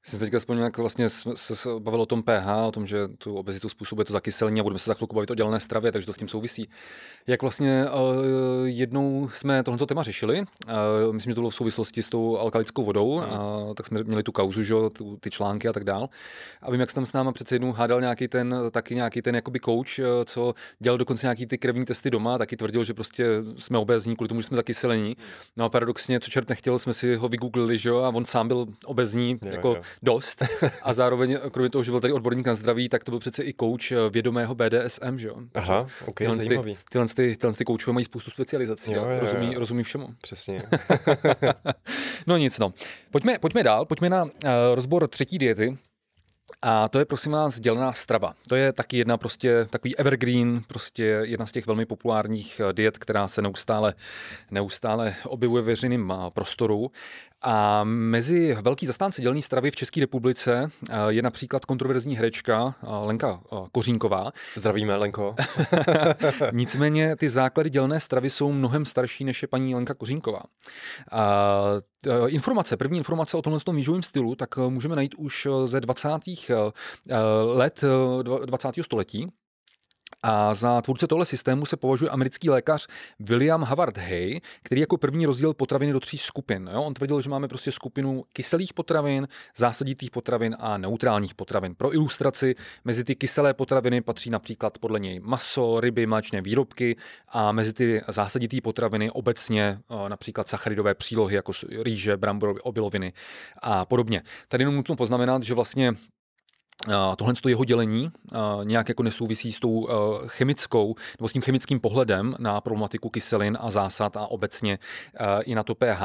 Jsem se teďka vzpomněl, jak vlastně se bavil o tom pH, o tom, že tu obezitu způsobuje to zakyselení a budeme se za chvilku bavit o dělené stravě, takže to s tím souvisí. Jak vlastně uh, jednou jsme tohle téma řešili, uh, myslím, že to bylo v souvislosti s tou alkalickou vodou, hmm. uh, tak jsme měli tu kauzu, že, tu, ty články a tak dál. A vím, jak se tam s náma přece jednou hádal nějaký ten, taky nějaký ten jakoby coach, uh, co dělal dokonce nějaký ty krevní testy doma, taky tvrdil, že prostě jsme obezní kvůli tomu, že jsme zakyselení. No a paradoxně, co čert nechtěl, jsme si ho vygooglili, že a on sám byl obezní, jo, jako jo dost. A zároveň, kromě toho, že byl tady odborník na zdraví, tak to byl přece i coach eh, vědomého BDSM, že jo? Aha, ok, tyhle zajímavý. Ty, tyhle, ty, tyhle ty koučové mají spoustu specializací, jo, jo, rozumí, jo. rozumí všemu. Přesně. no nic, no. Pojďme, pojďme dál, pojďme na uh, rozbor třetí diety, a to je prosím vás dělená strava. To je taky jedna prostě takový evergreen, prostě jedna z těch velmi populárních eh, diet, která se neustále, neustále objevuje ve veřejném prostoru. A mezi velký zastánce dělní stravy v České republice eh, je například kontroverzní herečka eh, Lenka eh, Kořínková. Zdravíme, Lenko. Nicméně ty základy dělné stravy jsou mnohem starší než je paní Lenka Kořínková. A informace, první informace o tomhle výživovém stylu, tak můžeme najít už ze 20. let 20. století. A za tvůrce tohle systému se považuje americký lékař William Howard Hay, který jako první rozdělil potraviny do tří skupin. Jo? On tvrdil, že máme prostě skupinu kyselých potravin, zásaditých potravin a neutrálních potravin. Pro ilustraci mezi ty kyselé potraviny patří například podle něj maso, ryby, mléčné výrobky a mezi ty zásaditý potraviny obecně například sacharidové přílohy jako rýže, brambory, obiloviny a podobně. Tady jenom nutno poznamenat, že vlastně tohle to jeho dělení nějak jako nesouvisí s tou chemickou nebo s tím chemickým pohledem na problematiku kyselin a zásad a obecně i na to pH.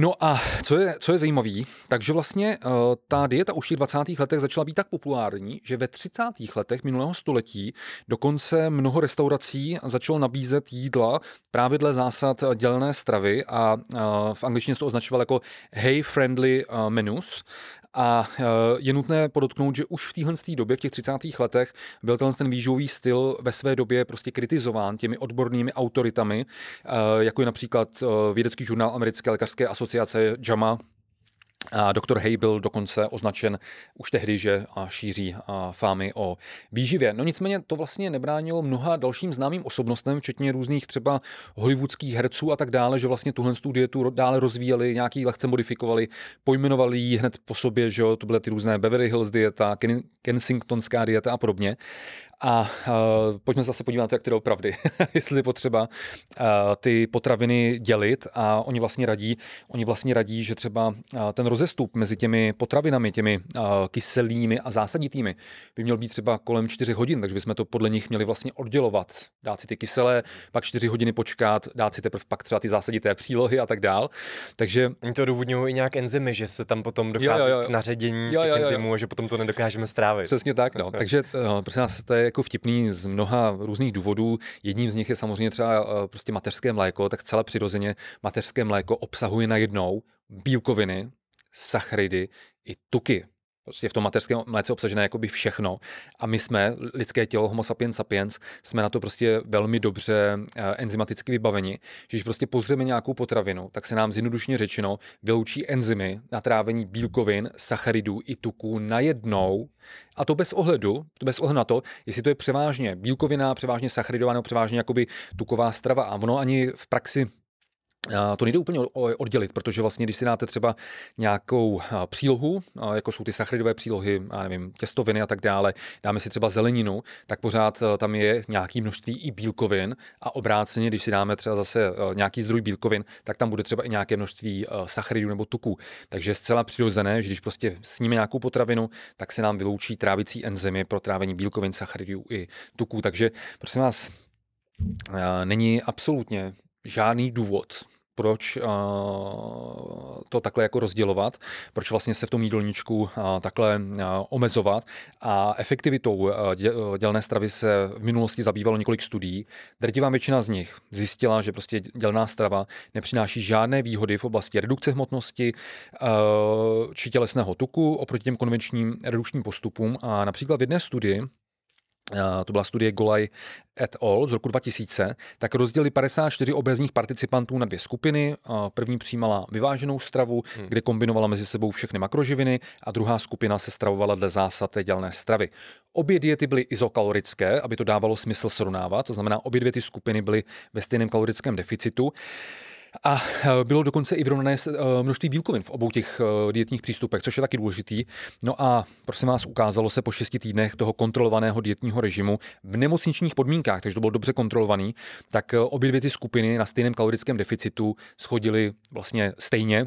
No a co je, co je zajímavé, takže vlastně uh, ta dieta už v 20. letech začala být tak populární, že ve 30. letech minulého století dokonce mnoho restaurací začalo nabízet jídla právě dle zásad dělené stravy a uh, v angličtině se to označoval jako hay friendly menus. A eh, je nutné podotknout, že už v téhle době, v těch 30. letech, byl tenhle ten výživový styl ve své době prostě kritizován těmi odbornými autoritami, eh, jako je například eh, vědecký žurnál Americké lékařské asociace JAMA, a doktor Hay byl dokonce označen už tehdy, že šíří fámy o výživě. No nicméně to vlastně nebránilo mnoha dalším známým osobnostem, včetně různých třeba hollywoodských herců a tak dále, že vlastně tuhle dietu dále rozvíjeli, nějaký lehce modifikovali, pojmenovali ji hned po sobě, že to byly ty různé Beverly Hills dieta, Kensingtonská dieta a podobně. A uh, pojďme zase podívat na to, jak to opravdy, jestli je potřeba uh, ty potraviny dělit a oni vlastně radí, oni vlastně radí, že třeba uh, ten rozestup mezi těmi potravinami, těmi uh, kyselými a zásaditými by měl být třeba kolem 4 hodin, takže bychom to podle nich měli vlastně oddělovat. Dát si ty kyselé, pak 4 hodiny počkat, dát si teprve pak třeba ty zásadité přílohy a tak dál. Takže... Oni to odůvodňují i nějak enzymy, že se tam potom dochází jo, jo, jo. k naředění jo, jo, jo, těch enzymů, že potom to nedokážeme strávit. Přesně tak, no. takže uh, prosím nás, to je jako vtipný z mnoha různých důvodů. Jedním z nich je samozřejmě třeba eh, prostě mateřské mléko, tak celé přirozeně mateřské mléko obsahuje najednou bílkoviny, sacharidy i tuky. Prostě v tom mateřském mléce obsažené jakoby všechno. A my jsme, lidské tělo, homo sapiens sapiens, jsme na to prostě velmi dobře eh, enzymaticky vybaveni. Že když prostě pozřeme nějakou potravinu, tak se nám zjednodušně řečeno vyloučí enzymy na trávení bílkovin, sacharidů i tuků najednou. A to bez ohledu, to bez ohledu na to, jestli to je převážně bílkovina, převážně sacharidová nebo převážně jakoby tuková strava. A ono ani v praxi to nejde úplně oddělit, protože vlastně, když si dáte třeba nějakou přílohu, jako jsou ty sacharidové přílohy, já nevím, těstoviny a tak dále, dáme si třeba zeleninu, tak pořád tam je nějaký množství i bílkovin a obráceně, když si dáme třeba zase nějaký zdroj bílkovin, tak tam bude třeba i nějaké množství sacharidů nebo tuků. Takže je zcela přirozené, že když prostě sníme nějakou potravinu, tak se nám vyloučí trávicí enzymy pro trávení bílkovin, sacharidů i tuků. Takže prosím vás, není absolutně žádný důvod, proč uh, to takhle jako rozdělovat, proč vlastně se v tom jídelníčku uh, takhle uh, omezovat. A efektivitou dělné stravy se v minulosti zabývalo několik studií. Drtivá většina z nich zjistila, že prostě dělná strava nepřináší žádné výhody v oblasti redukce hmotnosti či tělesného tuku oproti těm konvenčním redukčním postupům. A například v jedné studii to byla studie Golaj et al. z roku 2000, tak rozdělili 54 obezních participantů na dvě skupiny. První přijímala vyváženou stravu, hmm. kde kombinovala mezi sebou všechny makroživiny a druhá skupina se stravovala dle zásad té dělné stravy. Obě diety byly izokalorické, aby to dávalo smysl srovnávat, to znamená, obě dvě ty skupiny byly ve stejném kalorickém deficitu. A e, bylo dokonce i vyrovnané e, množství bílkovin v obou těch e, dietních přístupech, což je taky důležitý. No a prosím vás, ukázalo se po šesti týdnech toho kontrolovaného dietního režimu v nemocničních podmínkách, takže to bylo dobře kontrolovaný, tak obě dvě ty skupiny na stejném kalorickém deficitu schodily vlastně stejně,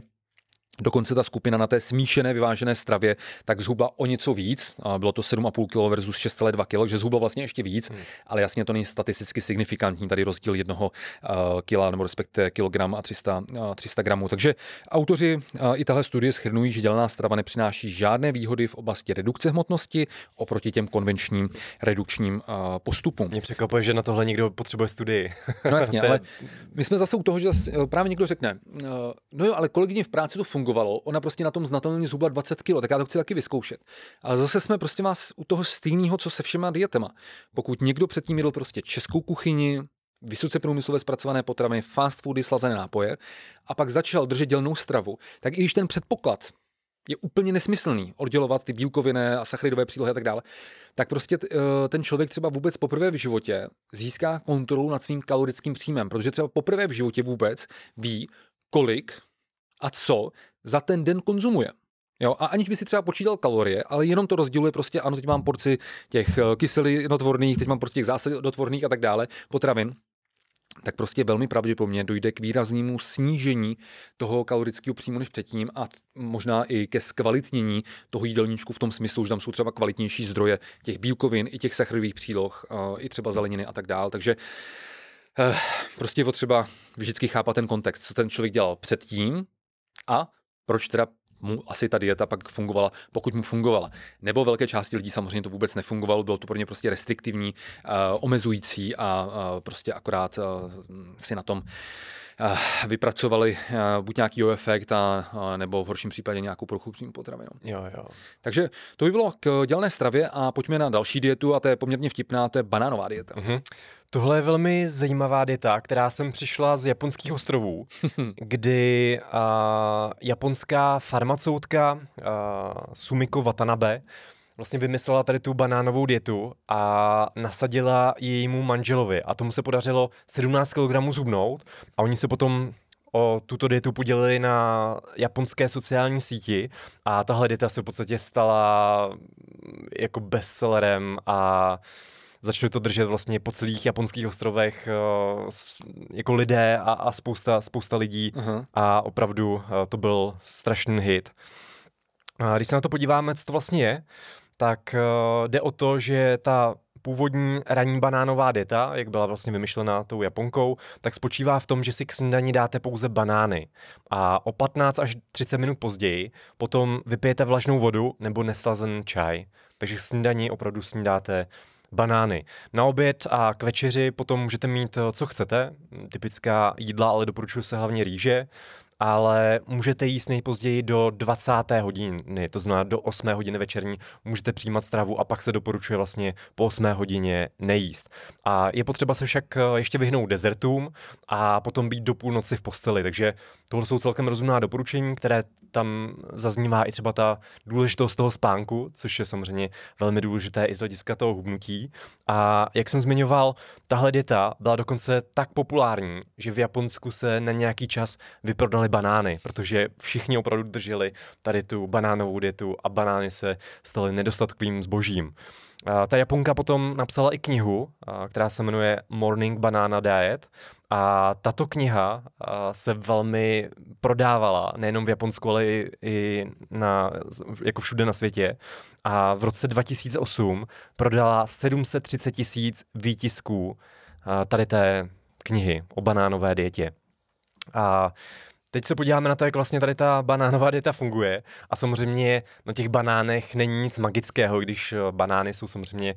Dokonce ta skupina na té smíšené vyvážené stravě tak zhruba o něco víc, bylo to 7,5 kg versus 6,2 kg, že zhruba vlastně ještě víc, hmm. ale jasně to není statisticky signifikantní, tady rozdíl jednoho uh, kila nebo respektive kilogram a 300, uh, 300 gramů. Takže autoři uh, i tahle studie schrnují, že dělená strava nepřináší žádné výhody v oblasti redukce hmotnosti oproti těm konvenčním redukčním postupům. Mě překvapuje, že na tohle někdo potřebuje studii. no jasně, ale my jsme zase u toho, že právě někdo řekne, no jo, ale kolegyně v práci to funguje, fungovalo, ona prostě na tom znatelně zhruba 20 kg, tak já to chci taky vyzkoušet. Ale zase jsme prostě vás u toho stejného, co se všema dietama. Pokud někdo předtím jedl prostě českou kuchyni, vysoce průmyslové zpracované potraviny, fast foody, slazené nápoje a pak začal držet dělnou stravu, tak i když ten předpoklad je úplně nesmyslný oddělovat ty bílkoviny a sacharidové přílohy a tak dále, tak prostě eh, ten člověk třeba vůbec poprvé v životě získá kontrolu nad svým kalorickým příjmem, protože třeba poprvé v životě vůbec ví, kolik a co za ten den konzumuje. Jo, a aniž by si třeba počítal kalorie, ale jenom to rozděluje prostě, ano, teď mám porci těch eh, kyselinotvorných, teď mám porci těch zásadotvorných a tak dále, potravin, tak prostě velmi pravděpodobně dojde k výraznému snížení toho kalorického příjmu než předtím a možná i ke zkvalitnění toho jídelníčku v tom smyslu, že tam jsou třeba kvalitnější zdroje těch bílkovin i těch sacharidových příloh, eh, i třeba zeleniny a tak dále. Takže eh, prostě je potřeba vždycky chápat ten kontext, co ten člověk dělal předtím, A proč teda mu asi ta dieta pak fungovala, pokud mu fungovala. Nebo velké části lidí samozřejmě to vůbec nefungovalo, bylo to pro ně prostě restriktivní, uh, omezující a uh, prostě akorát uh, si na tom uh, vypracovali buď nějaký efekt, a, uh, nebo v horším případě nějakou poruchu příjmu potravy. Jo, jo. Takže to by bylo k dělné stravě a pojďme na další dietu a to je poměrně vtipná, to je banánová dieta. Mm-hmm. Tohle je velmi zajímavá dieta, která jsem přišla z japonských ostrovů, kdy uh, japonská farmaceutka uh, Sumiko Watanabe vlastně vymyslela tady tu banánovou dietu a nasadila jejímu manželovi. A tomu se podařilo 17 kg zhubnout a oni se potom o tuto dietu podělili na japonské sociální síti a tahle dieta se v podstatě stala jako bestsellerem a začali to držet vlastně po celých japonských ostrovech uh, jako lidé a, a spousta, spousta lidí uh-huh. a opravdu uh, to byl strašný hit. A když se na to podíváme, co to vlastně je, tak uh, jde o to, že ta původní ranní banánová dieta, jak byla vlastně vymyšlená tou Japonkou, tak spočívá v tom, že si k snídani dáte pouze banány a o 15 až 30 minut později potom vypijete vlažnou vodu nebo neslazen čaj. Takže k snídani opravdu snídáte banány. Na oběd a k večeři potom můžete mít, eh, co chcete, typická jídla, ale doporučuji se hlavně rýže ale můžete jíst nejpozději do 20. hodiny, to znamená do 8. hodiny večerní můžete přijímat stravu a pak se doporučuje vlastně po 8. hodině nejíst. A je potřeba se však eh, ještě vyhnout dezertům a potom být do půlnoci v posteli, takže tohle jsou celkem rozumná doporučení, které tam zaznívá i třeba ta důležitost toho spánku, což je samozřejmě velmi důležité i z hlediska toho hubnutí. A jak jsem zmiňoval, tahle dieta byla dokonce tak populární, že v Japonsku se na nějaký čas vyprodali banány, protože všichni opravdu drželi tady tu banánovou dietu a banány se staly nedostatkovým zbožím. Ta Japonka potom napsala i knihu, která se jmenuje Morning Banana Diet a tato kniha se velmi prodávala, nejenom v Japonsku, ale i, na, jako všude na světě. A v roce 2008 prodala 730 tisíc výtisků tady té knihy o banánové dietě. A Teď se podíváme na to, jak vlastně tady ta banánová dieta funguje. A samozřejmě na těch banánech není nic magického, když banány jsou samozřejmě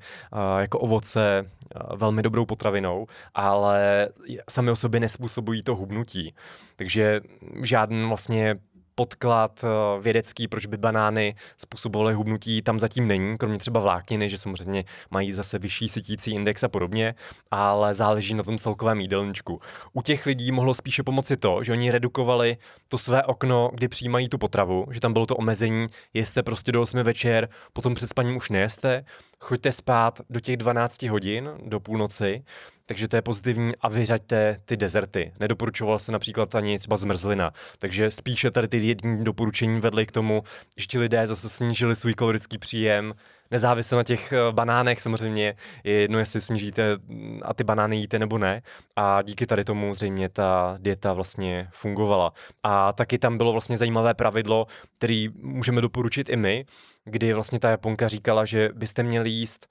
jako ovoce velmi dobrou potravinou, ale sami o sobě nespůsobují to hubnutí. Takže žádný vlastně podklad eh, vědecký, proč by banány způsobovaly hubnutí, tam zatím není, kromě třeba vlákniny, že samozřejmě mají zase vyšší sytící index a podobně, ale záleží na tom celkovém jídelníčku. U těch lidí mohlo spíše pomoci to, že oni redukovali to své okno, kdy přijímají tu potravu, že tam bylo to omezení, jeste prostě do 8 večer, potom před spaním už nejeste, choďte spát do těch 12 hodin, do půlnoci, takže to je pozitivní a vyřaďte ty dezerty. Nedoporučoval se například ani třeba zmrzlina. Takže spíše tady ty jední doporučení vedly k tomu, že ti lidé zase snížili svůj kalorický příjem, nezávisle na těch eh, banánech samozřejmě, je jedno, jestli snížíte mm, a ty banány jíte nebo ne. A díky tady tomu zřejmě ta dieta vlastně fungovala. A taky tam bylo vlastně zajímavé pravidlo, který můžeme doporučit i my, kdy vlastně ta Japonka říkala, že byste měli jíst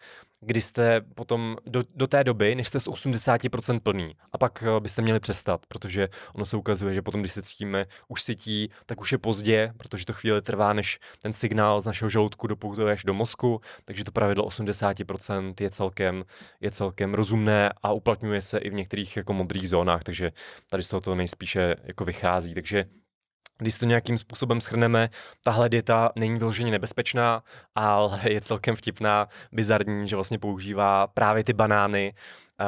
kdy jste potom do, do té doby, než jste z 80% plný. A pak eh, byste měli přestat, protože ono se ukazuje, že potom, když se cítíme už sytí, tak už je pozdě, protože to chvíli trvá, než ten signál z našeho žaludku dopoutuje až do mozku, takže to pravidlo 80% je celkem, je celkem rozumné a uplatňuje se i v některých jako modrých zónách, takže tady z toho to nejspíše jako vychází. Takže když to nějakým způsobem schrneme, tahle dieta není vyloženě nebezpečná, ale je celkem vtipná, bizarní, že vlastně používá právě ty banány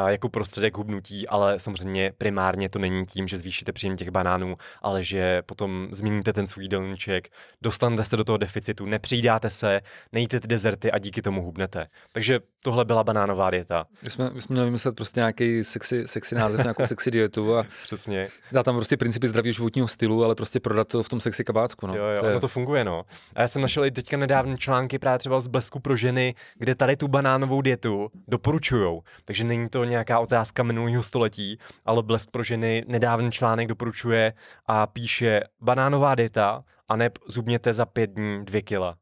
jako prostředek hubnutí, ale samozřejmě primárně to není tím, že zvýšíte příjem těch banánů, ale že potom změníte ten svůj jídelníček, dostanete se do toho deficitu, nepřidáte se, nejíte ty dezerty a díky tomu hubnete. Takže tohle byla banánová dieta. My jsme, my jsme měli vymyslet prostě nějaký sexy, sexy název, nějakou sexy dietu a Přesně. dá tam prostě principy zdravého životního stylu, ale prostě prodat to v tom sexy kabátku. No. Jo, jo, to, je... to funguje, no. A já jsem našel i teďka nedávné články právě třeba z Blesku pro ženy, kde tady tu banánovou dietu doporučujou. Takže není to nějaká otázka minulého století, ale Blesk pro ženy nedávný článek doporučuje a píše banánová dieta a neb zubněte za pět dní dvě kila.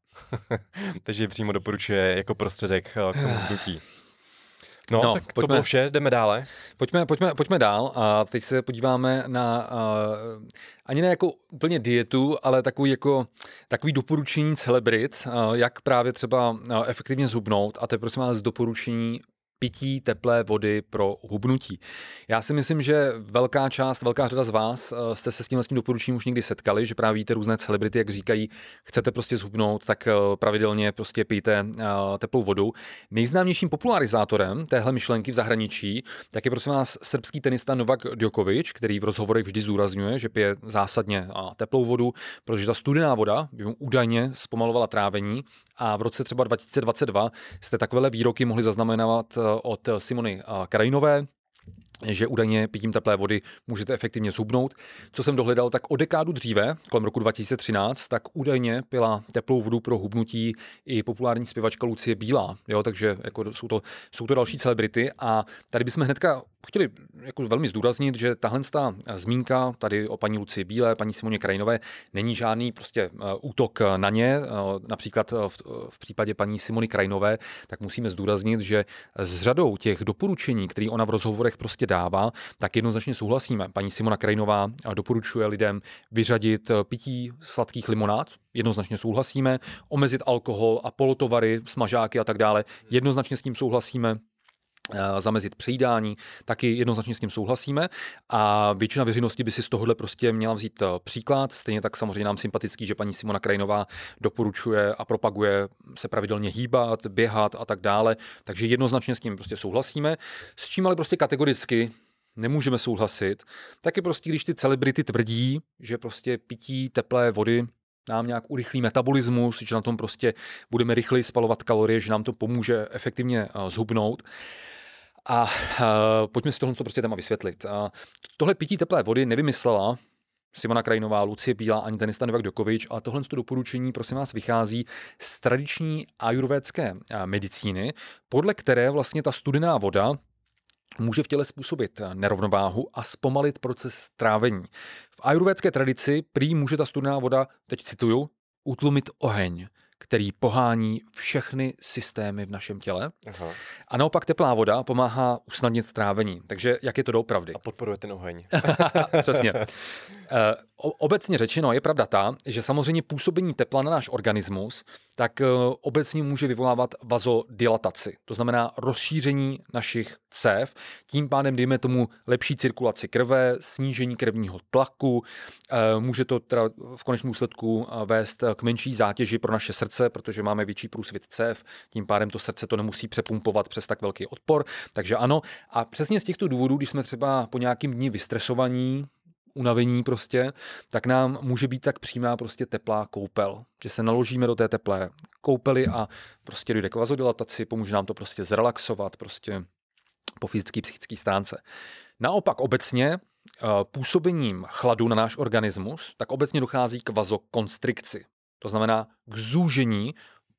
Takže přímo doporučuje jako prostředek eh, k tomu hnutí. No, no tak pojďme, to bylo vše, jdeme dále. Pojďme, pojďme, pojďme dál a teď se podíváme na uh, ani ne jako úplně dietu, ale takový, jako, takový doporučení celebrit, uh, jak právě třeba uh, efektivně zhubnout a to je prosím vás doporučení pití teplé vody pro hubnutí. Já si myslím, že velká část, velká řada z vás eh, jste se s tím tím doporučením už někdy setkali, že právě víte různé celebrity, jak říkají, chcete prostě zhubnout, tak eh, pravidelně prostě pijte eh, teplou vodu. Nejznámějším popularizátorem téhle myšlenky v zahraničí tak je prosím vás srbský tenista Novak Djokovic, který v rozhovorech vždy zdůrazňuje, že pije zásadně teplou vodu, protože ta studená voda by mu údajně zpomalovala trávení a v roce třeba 2022 jste takovéhle výroky mohli zaznamenávat od Simony Krajinové, že údajně pitím teplé vody můžete efektivně zhubnout. Co jsem dohledal, tak o dekádu dříve, kolem roku 2013, tak údajně pila teplou vodu pro hubnutí i populární zpěvačka Lucie Bílá. Jo, takže jako jsou, to, jsou to další celebrity a tady bychom hnedka chtěli jako velmi zdůraznit, že tahle zmínka tady o paní Lucie Bílé, paní Simoně Krajinové, není žádný prostě uh, útok na ně. Uh, například v, v případě paní Simony Krajinové, tak musíme zdůraznit, že s řadou těch doporučení, které ona v rozhovorech prostě dává, tak jednoznačně souhlasíme. Paní Simona Krajinová doporučuje lidem vyřadit pití sladkých limonád, jednoznačně souhlasíme, omezit alkohol a polotovary, smažáky a tak dále, jednoznačně s tím souhlasíme zamezit přejídání, taky jednoznačně s tím souhlasíme a většina veřejnosti by si z tohohle prostě měla vzít příklad. Stejně tak samozřejmě nám sympatický, že paní Simona Krajinová doporučuje a propaguje se pravidelně hýbat, běhat a tak dále, takže jednoznačně s tím prostě souhlasíme. S čím ale prostě kategoricky nemůžeme souhlasit, tak je prostě, když ty celebrity tvrdí, že prostě pití teplé vody nám nějak urychlí metabolismus, že na tom prostě budeme rychleji spalovat kalorie, že nám to pomůže efektivně zhubnout. A uh, pojďme si tohle prostě téma vysvětlit. Uh, tohle pití teplé vody nevymyslela Simona Krajinová, Lucie Bílá ani tenista Novak Dokovič, ale tohle doporučení, prosím vás, vychází z tradiční ajurvédské medicíny, podle které vlastně ta studená voda může v těle způsobit nerovnováhu a zpomalit proces trávení. V ajurvédské tradici prý může ta studená voda, teď cituju, utlumit oheň který pohání všechny systémy v našem těle. Aha. A naopak teplá voda pomáhá usnadnit trávení. Takže jak je to doopravdy? A podporuje ten oheň. Přesně. Eh, obecně řečeno je pravda ta, že samozřejmě působení tepla na náš organismus tak eh, obecně může vyvolávat vazodilataci, to znamená rozšíření našich cév, tím pádem dejme tomu lepší cirkulaci krve, snížení krevního tlaku, eh, může to teda v konečném důsledku vést k menší zátěži pro naše srdce, protože máme větší průsvit cév, tím pádem to srdce to nemusí přepumpovat přes tak velký odpor, takže ano. A přesně z těchto důvodů, když jsme třeba po nějakým dní vystresovaní, unavení prostě, tak nám může být tak přímá prostě teplá koupel, že se naložíme do té teplé koupely a prostě dojde k vazodilataci, pomůže nám to prostě zrelaxovat prostě po fyzické psychické stránce. Naopak obecně eh, působením chladu na náš organismus, tak obecně dochází k vazokonstrikci. To znamená k zúžení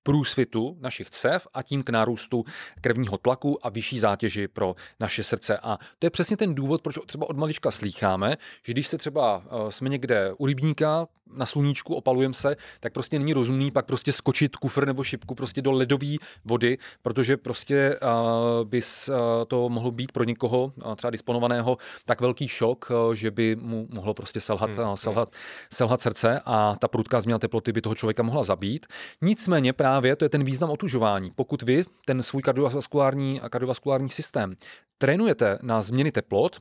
průsvitu našich cév a tím k nárůstu krevního tlaku a vyšší zátěži pro naše srdce. A to je přesně ten důvod, proč třeba od malička slýcháme, že když se třeba eh, jsme někde u rybníka na sluníčku, opalujeme se, tak prostě není rozumný pak prostě skočit kufr nebo šipku prostě do ledové vody, protože prostě uh, by uh, to mohlo být pro někoho uh, třeba disponovaného tak velký šok, uh, že by mu mohlo prostě selhat, hmm. uh, selhat, selhat srdce a ta prudká změna teploty by toho člověka mohla zabít. Nicméně právě to je ten význam otužování. Pokud vy ten svůj kardiovaskulární, kardiovaskulární systém trénujete na změny teplot,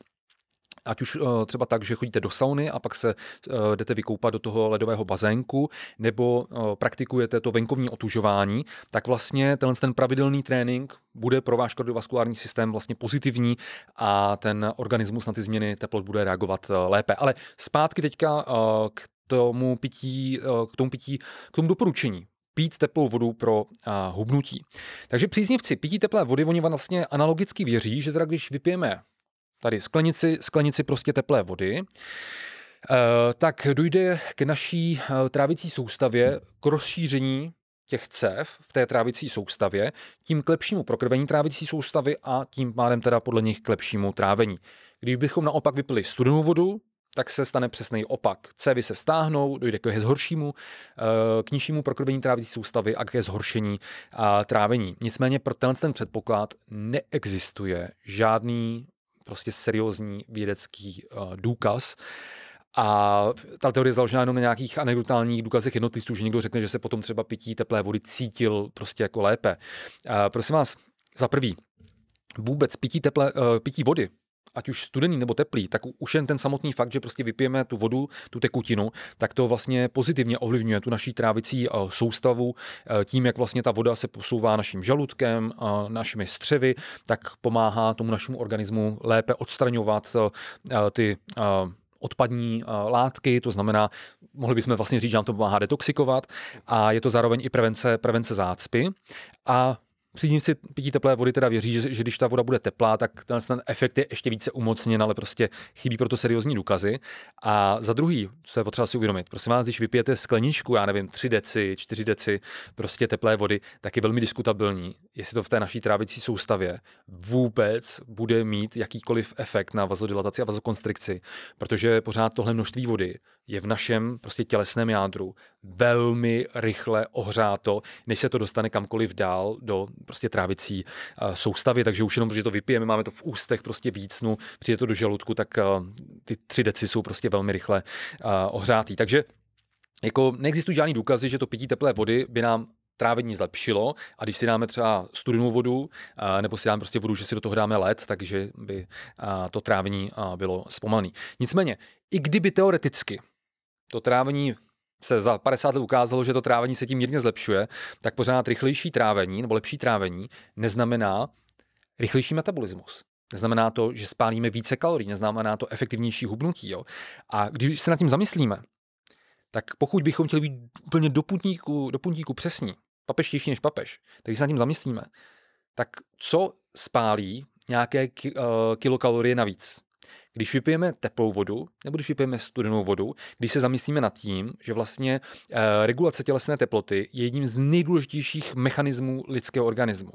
ať už uh, třeba tak, že chodíte do sauny a pak se uh, jdete vykoupat do toho ledového bazénku, nebo uh, praktikujete to venkovní otužování, tak vlastně tenhle ten pravidelný trénink bude pro váš kardiovaskulární systém vlastně pozitivní a ten organismus na ty změny teplot bude reagovat lépe. Ale zpátky teďka k tomu pití, k tomu pití, k tomu doporučení pít teplou vodu pro a, hubnutí. Takže příznivci pití teplé vody, oni vlastně analogicky věří, že teda když vypijeme tady sklenici, sklenici prostě teplé vody, eh, tak dojde k naší eh, trávicí soustavě k rozšíření těch cév v té trávicí soustavě, tím k lepšímu prokrvení trávicí soustavy a tím pádem teda podle nich k lepšímu trávení. Kdybychom naopak vypili studenou vodu, tak se stane přesný opak. Cévy se stáhnou, dojde ke zhoršímu, k nižšímu prokrvení trávicí soustavy a ke zhoršení trávení. Nicméně pro tenhle ten předpoklad neexistuje žádný prostě seriózní vědecký důkaz, a ta teorie je založena jenom na nějakých anekdotálních důkazech jednotlivců, že někdo řekne, že se potom třeba pití teplé vody cítil prostě jako lépe. Prosím vás, za prvý, vůbec pití, teplé, pití vody ať už studený nebo teplý, tak už jen ten samotný fakt, že prostě vypijeme tu vodu, tu tekutinu, tak to vlastně pozitivně ovlivňuje tu naší trávicí eh, soustavu eh, tím, jak vlastně ta voda se posouvá naším žaludkem, našimi střevy, tak pomáhá tomu našemu organismu lépe odstraňovat ty odpadní látky, to znamená, mohli bychom vlastně říct, že nám to pomáhá detoxikovat a je to zároveň i prevence, prevence zácpy. A Příznivci pití teplé vody teda věří, že, že když ta voda bude teplá, tak ten, ten efekt je ještě více umocněn, ale prostě chybí proto seriózní důkazy. A za druhý, co je potřeba si uvědomit, prosím vás, když vypijete skleničku, já nevím, 3 deci, 4 deci prostě teplé vody, tak je velmi diskutabilní, jestli to v té naší trávicí soustavě vůbec bude mít jakýkoliv efekt na vazodilataci a vazokonstrikci, protože pořád tohle množství vody je v našem prostě tělesném jádru velmi rychle ohřáto, než se to dostane kamkoliv dál do prostě trávicí uh, soustavy, takže už jenom, protože to vypijeme, máme to v ústech prostě vícnu, přijde to do žaludku, tak uh, ty tři deci jsou prostě velmi rychle uh, ohřátý. Takže jako neexistují žádný důkazy, že to pití teplé vody by nám trávení zlepšilo a když si dáme třeba studenou vodu nebo si dáme prostě vodu, že si do toho dáme led, takže by to trávení bylo zpomalné. Nicméně, i kdyby teoreticky to trávení se za 50 let ukázalo, že to trávení se tím mírně zlepšuje, tak pořád rychlejší trávení nebo lepší trávení neznamená rychlejší metabolismus. Neznamená to, že spálíme více kalorií, neznamená to efektivnější hubnutí. Jo? A když se nad tím zamyslíme, tak pokud bychom chtěli být úplně do puntíku, do puntíku přesní, papeštější než papež, tak když se nad tím zamyslíme, tak co spálí nějaké uh, kilokalorie navíc? Když vypijeme teplou vodu nebo když vypijeme studenou vodu, když se zamyslíme nad tím, že vlastně e, regulace tělesné teploty je jedním z nejdůležitějších mechanismů lidského organismu.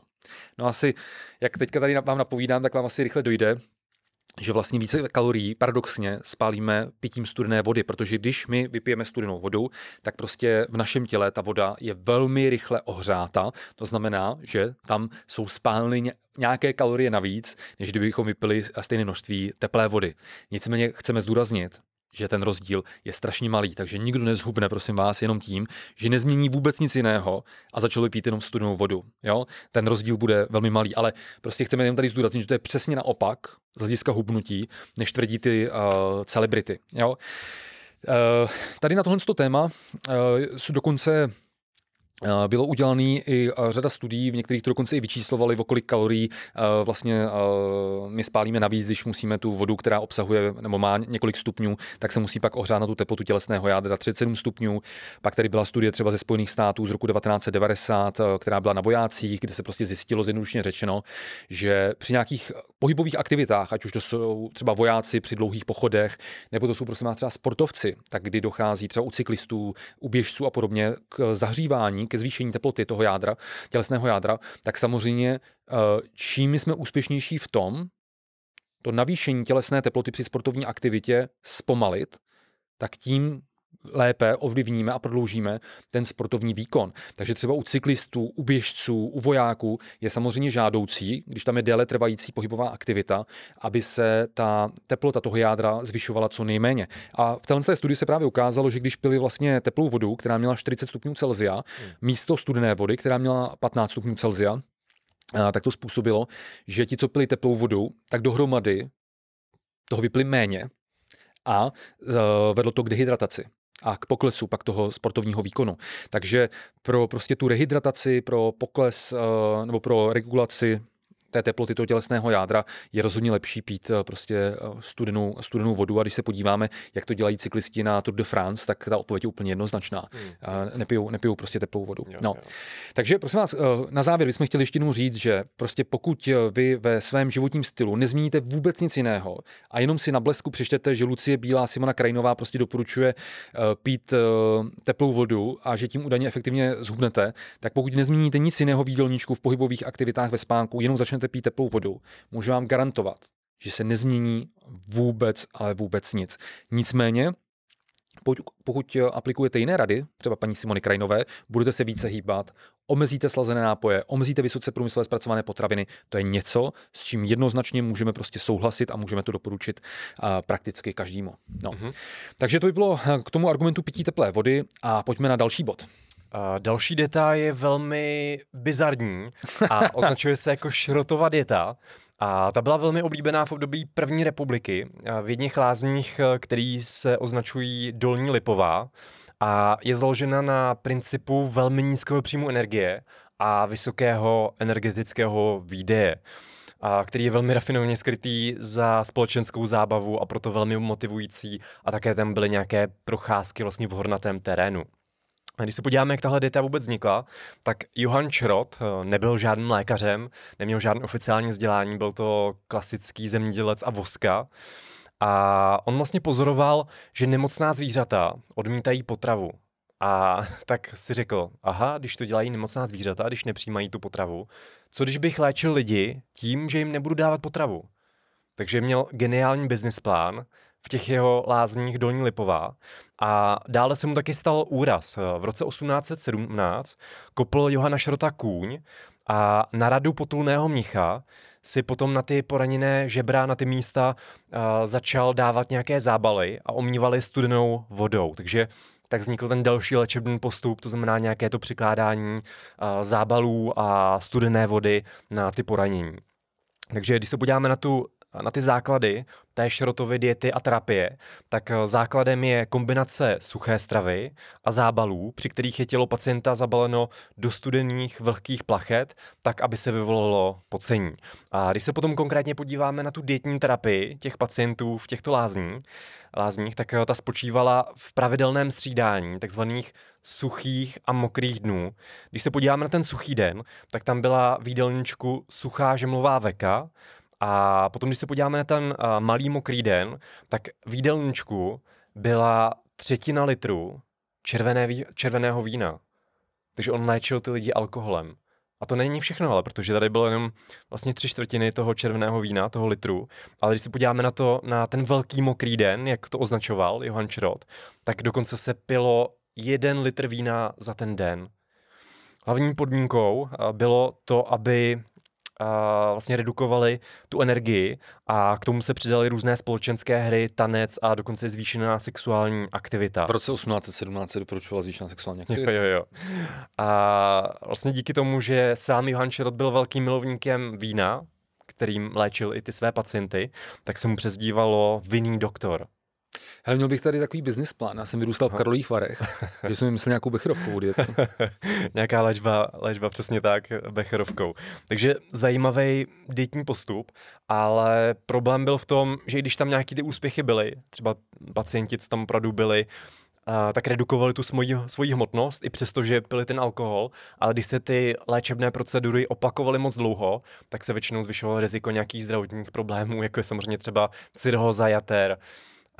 No asi, jak teďka tady vám napovídám, tak vám asi rychle dojde, že vlastně více kalorií paradoxně spálíme pitím studené vody, protože když my vypijeme studenou vodu, tak prostě v našem těle ta voda je velmi rychle ohřáta. To znamená, že tam jsou spáleny nějaké kalorie navíc, než kdybychom vypili stejné množství teplé vody. Nicméně chceme zdůraznit, že ten rozdíl je strašně malý, takže nikdo nezhubne, prosím vás, jenom tím, že nezmění vůbec nic jiného a začal pít jenom studenou vodu. Jo? Ten rozdíl bude velmi malý, ale prostě chceme jen tady zdůraznit, že to je přesně naopak z hlediska hubnutí, než tvrdí ty uh, celebrity. Jo? Uh, tady na tohle téma uh, jsou dokonce bylo udělaný i eh, řada studií, v některých to dokonce i vyčíslovali, o kolik kalorií eh, vlastně my spálíme navíc, když musíme tu vodu, která obsahuje nebo má několik stupňů, tak se musí pak ohřát na tu teplotu tělesného jádra 37 stupňů. Pak tady byla studie třeba ze Spojených států z roku 1990, která byla na vojácích, kde se prostě zjistilo, zjednodušeně řečeno, že při nějakých pohybových aktivitách, ať už to jsou třeba vojáci při dlouhých pochodech, nebo to jsou prostě třeba sportovci, tak kdy dochází třeba u cyklistů, u běžců a podobně k zahřívání, ke zvýšení teploty toho jádra, tělesného jádra, tak samozřejmě eh, čím jsme úspěšnější v tom, to navýšení tělesné teploty při sportovní aktivitě zpomalit, tak tím lépe ovlivníme a prodloužíme ten sportovní výkon. Takže třeba u cyklistů, u běžců, u vojáků je samozřejmě žádoucí, když tam je déle trvající pohybová aktivita, aby se ta teplota toho jádra zvyšovala co nejméně. A v této studii se právě ukázalo, že když pili vlastně teplou vodu, která měla 40 stupňů Celsia, hmm. místo studené vody, která měla 15 stupňů Celsia, tak to způsobilo, že ti, co pili teplou vodu, tak dohromady toho vypili méně a e, vedlo to k dehydrataci a k poklesu pak toho sportovního výkonu. Takže pro prostě tu rehydrataci, pro pokles eh, nebo pro regulaci té teploty toho tělesného jádra je rozhodně lepší pít eh, prostě eh, studenou, studenou vodu a když se podíváme, jak to dělají cyklisti na Tour de France, tak ta odpověď je úplně jednoznačná. Hmm. Nepijou, nepijou prostě teplou vodu. Jo, no. jo. Takže prosím vás, eh, na závěr bychom chtěli ještě jednou říct, že prostě pokud vy ve svém životním stylu nezmíníte vůbec nic jiného a jenom si na blesku přečtete, že Lucie Bílá Simona Krajinová prostě doporučuje pít teplou vodu a že tím údajně efektivně zhubnete, tak pokud nezmíníte nic jiného v jídelníčku, v pohybových aktivitách, ve spánku, jenom začnete začnete pít teplou vodu, můžu vám garantovat, že se nezmění vůbec, ale vůbec nic. Nicméně, pokud aplikujete jiné rady, třeba paní Simony Krajnové, budete se více hýbat, omezíte slazené nápoje, omezíte vysoce průmyslové zpracované potraviny, to je něco, s čím jednoznačně můžeme prostě souhlasit a můžeme to doporučit uh, prakticky každému. No. Mm-hmm. Takže to by bylo k tomu argumentu pití teplé vody a pojďme na další bod. Uh, další dieta je velmi bizarní a označuje se jako šrotová dieta. A ta byla velmi oblíbená v období první republiky v jedných lázních, který se označují Dolní Lipová a je založena na principu velmi nízkého příjmu energie a vysokého energetického výdeje a který je velmi rafinovaně skrytý za společenskou zábavu a proto velmi motivující a také tam byly nějaké procházky vlastně v hornatém terénu. A když se podíváme, jak tahle dieta vůbec vznikla, tak Johann Schrott eh, nebyl žádným lékařem, neměl žádné oficiální vzdělání, byl to klasický zemědělec a voska. A on vlastně pozoroval, že nemocná zvířata odmítají potravu. A tak si řekl, aha, když to dělají nemocná zvířata, když nepřijímají tu potravu, co když bych léčil lidi tím, že jim nebudu dávat potravu? Takže měl geniální business plán, v těch jeho lázních Dolní Lipová. A dále se mu taky stal úraz. V roce 1817 kopl Johana Šrota kůň a na radu potulného mnicha si potom na ty poraněné žebra, na ty místa uh, začal dávat nějaké zábaly a omývali studenou vodou. Takže tak vznikl ten další léčebný postup, to znamená nějaké to přikládání uh, zábalů a studené vody na ty poranění. Takže když se podíváme na tu na ty základy té šrotovy diety a terapie, tak eh, základem je kombinace suché stravy a zábalů, při kterých je tělo pacienta zabaleno do studených vlhkých plachet, tak aby se vyvolalo pocení. A když se potom konkrétně podíváme na tu dietní terapii těch pacientů v těchto lázní, lázních, tak eh, ta spočívala v pravidelném střídání takzvaných suchých a mokrých dnů. Když se podíváme na ten suchý den, tak tam byla v jídelníčku suchá žemlová veka, a potom, když se podíváme na ten uh, malý mokrý den, tak v jídelníčku byla třetina litru červené, červeného vína. Takže on léčil ty lidi alkoholem. A to není všechno, ale protože tady bylo jenom vlastně tři čtvrtiny toho červeného vína, toho litru. Ale když se podíváme na to, na ten velký mokrý den, jak to označoval Johan Schrott, tak dokonce se pilo jeden litr vína za ten den. Hlavní podmínkou bylo to, aby a vlastně redukovali tu energii a k tomu se přidaly různé společenské hry, tanec a dokonce zvýšená sexuální aktivita. V roce 1817 se doporučovala zvýšená sexuální aktivita. Jo, jo, jo. A vlastně díky tomu, že sám Johann Schrott byl velkým milovníkem vína, kterým léčil i ty své pacienty, tak se mu přezdívalo vinný doktor. Hele, měl bych tady takový business plán. Já jsem vyrůstal v Karlových Varech, že jsem myslel nějakou becherovkou dietu. Nějaká léčba, léčba přesně tak, becherovkou. Takže zajímavý dietní postup, ale problém byl v tom, že když tam nějaký ty úspěchy byly, třeba pacienti, co tam opravdu byli, Uh, tak redukovali tu svoji, svoji hmotnost, i přesto, že pili ten alkohol, ale když se ty léčebné procedury opakovaly moc dlouho, tak se většinou zvyšovalo riziko nějakých zdravotních problémů, jako je samozřejmě třeba cirhoza jater,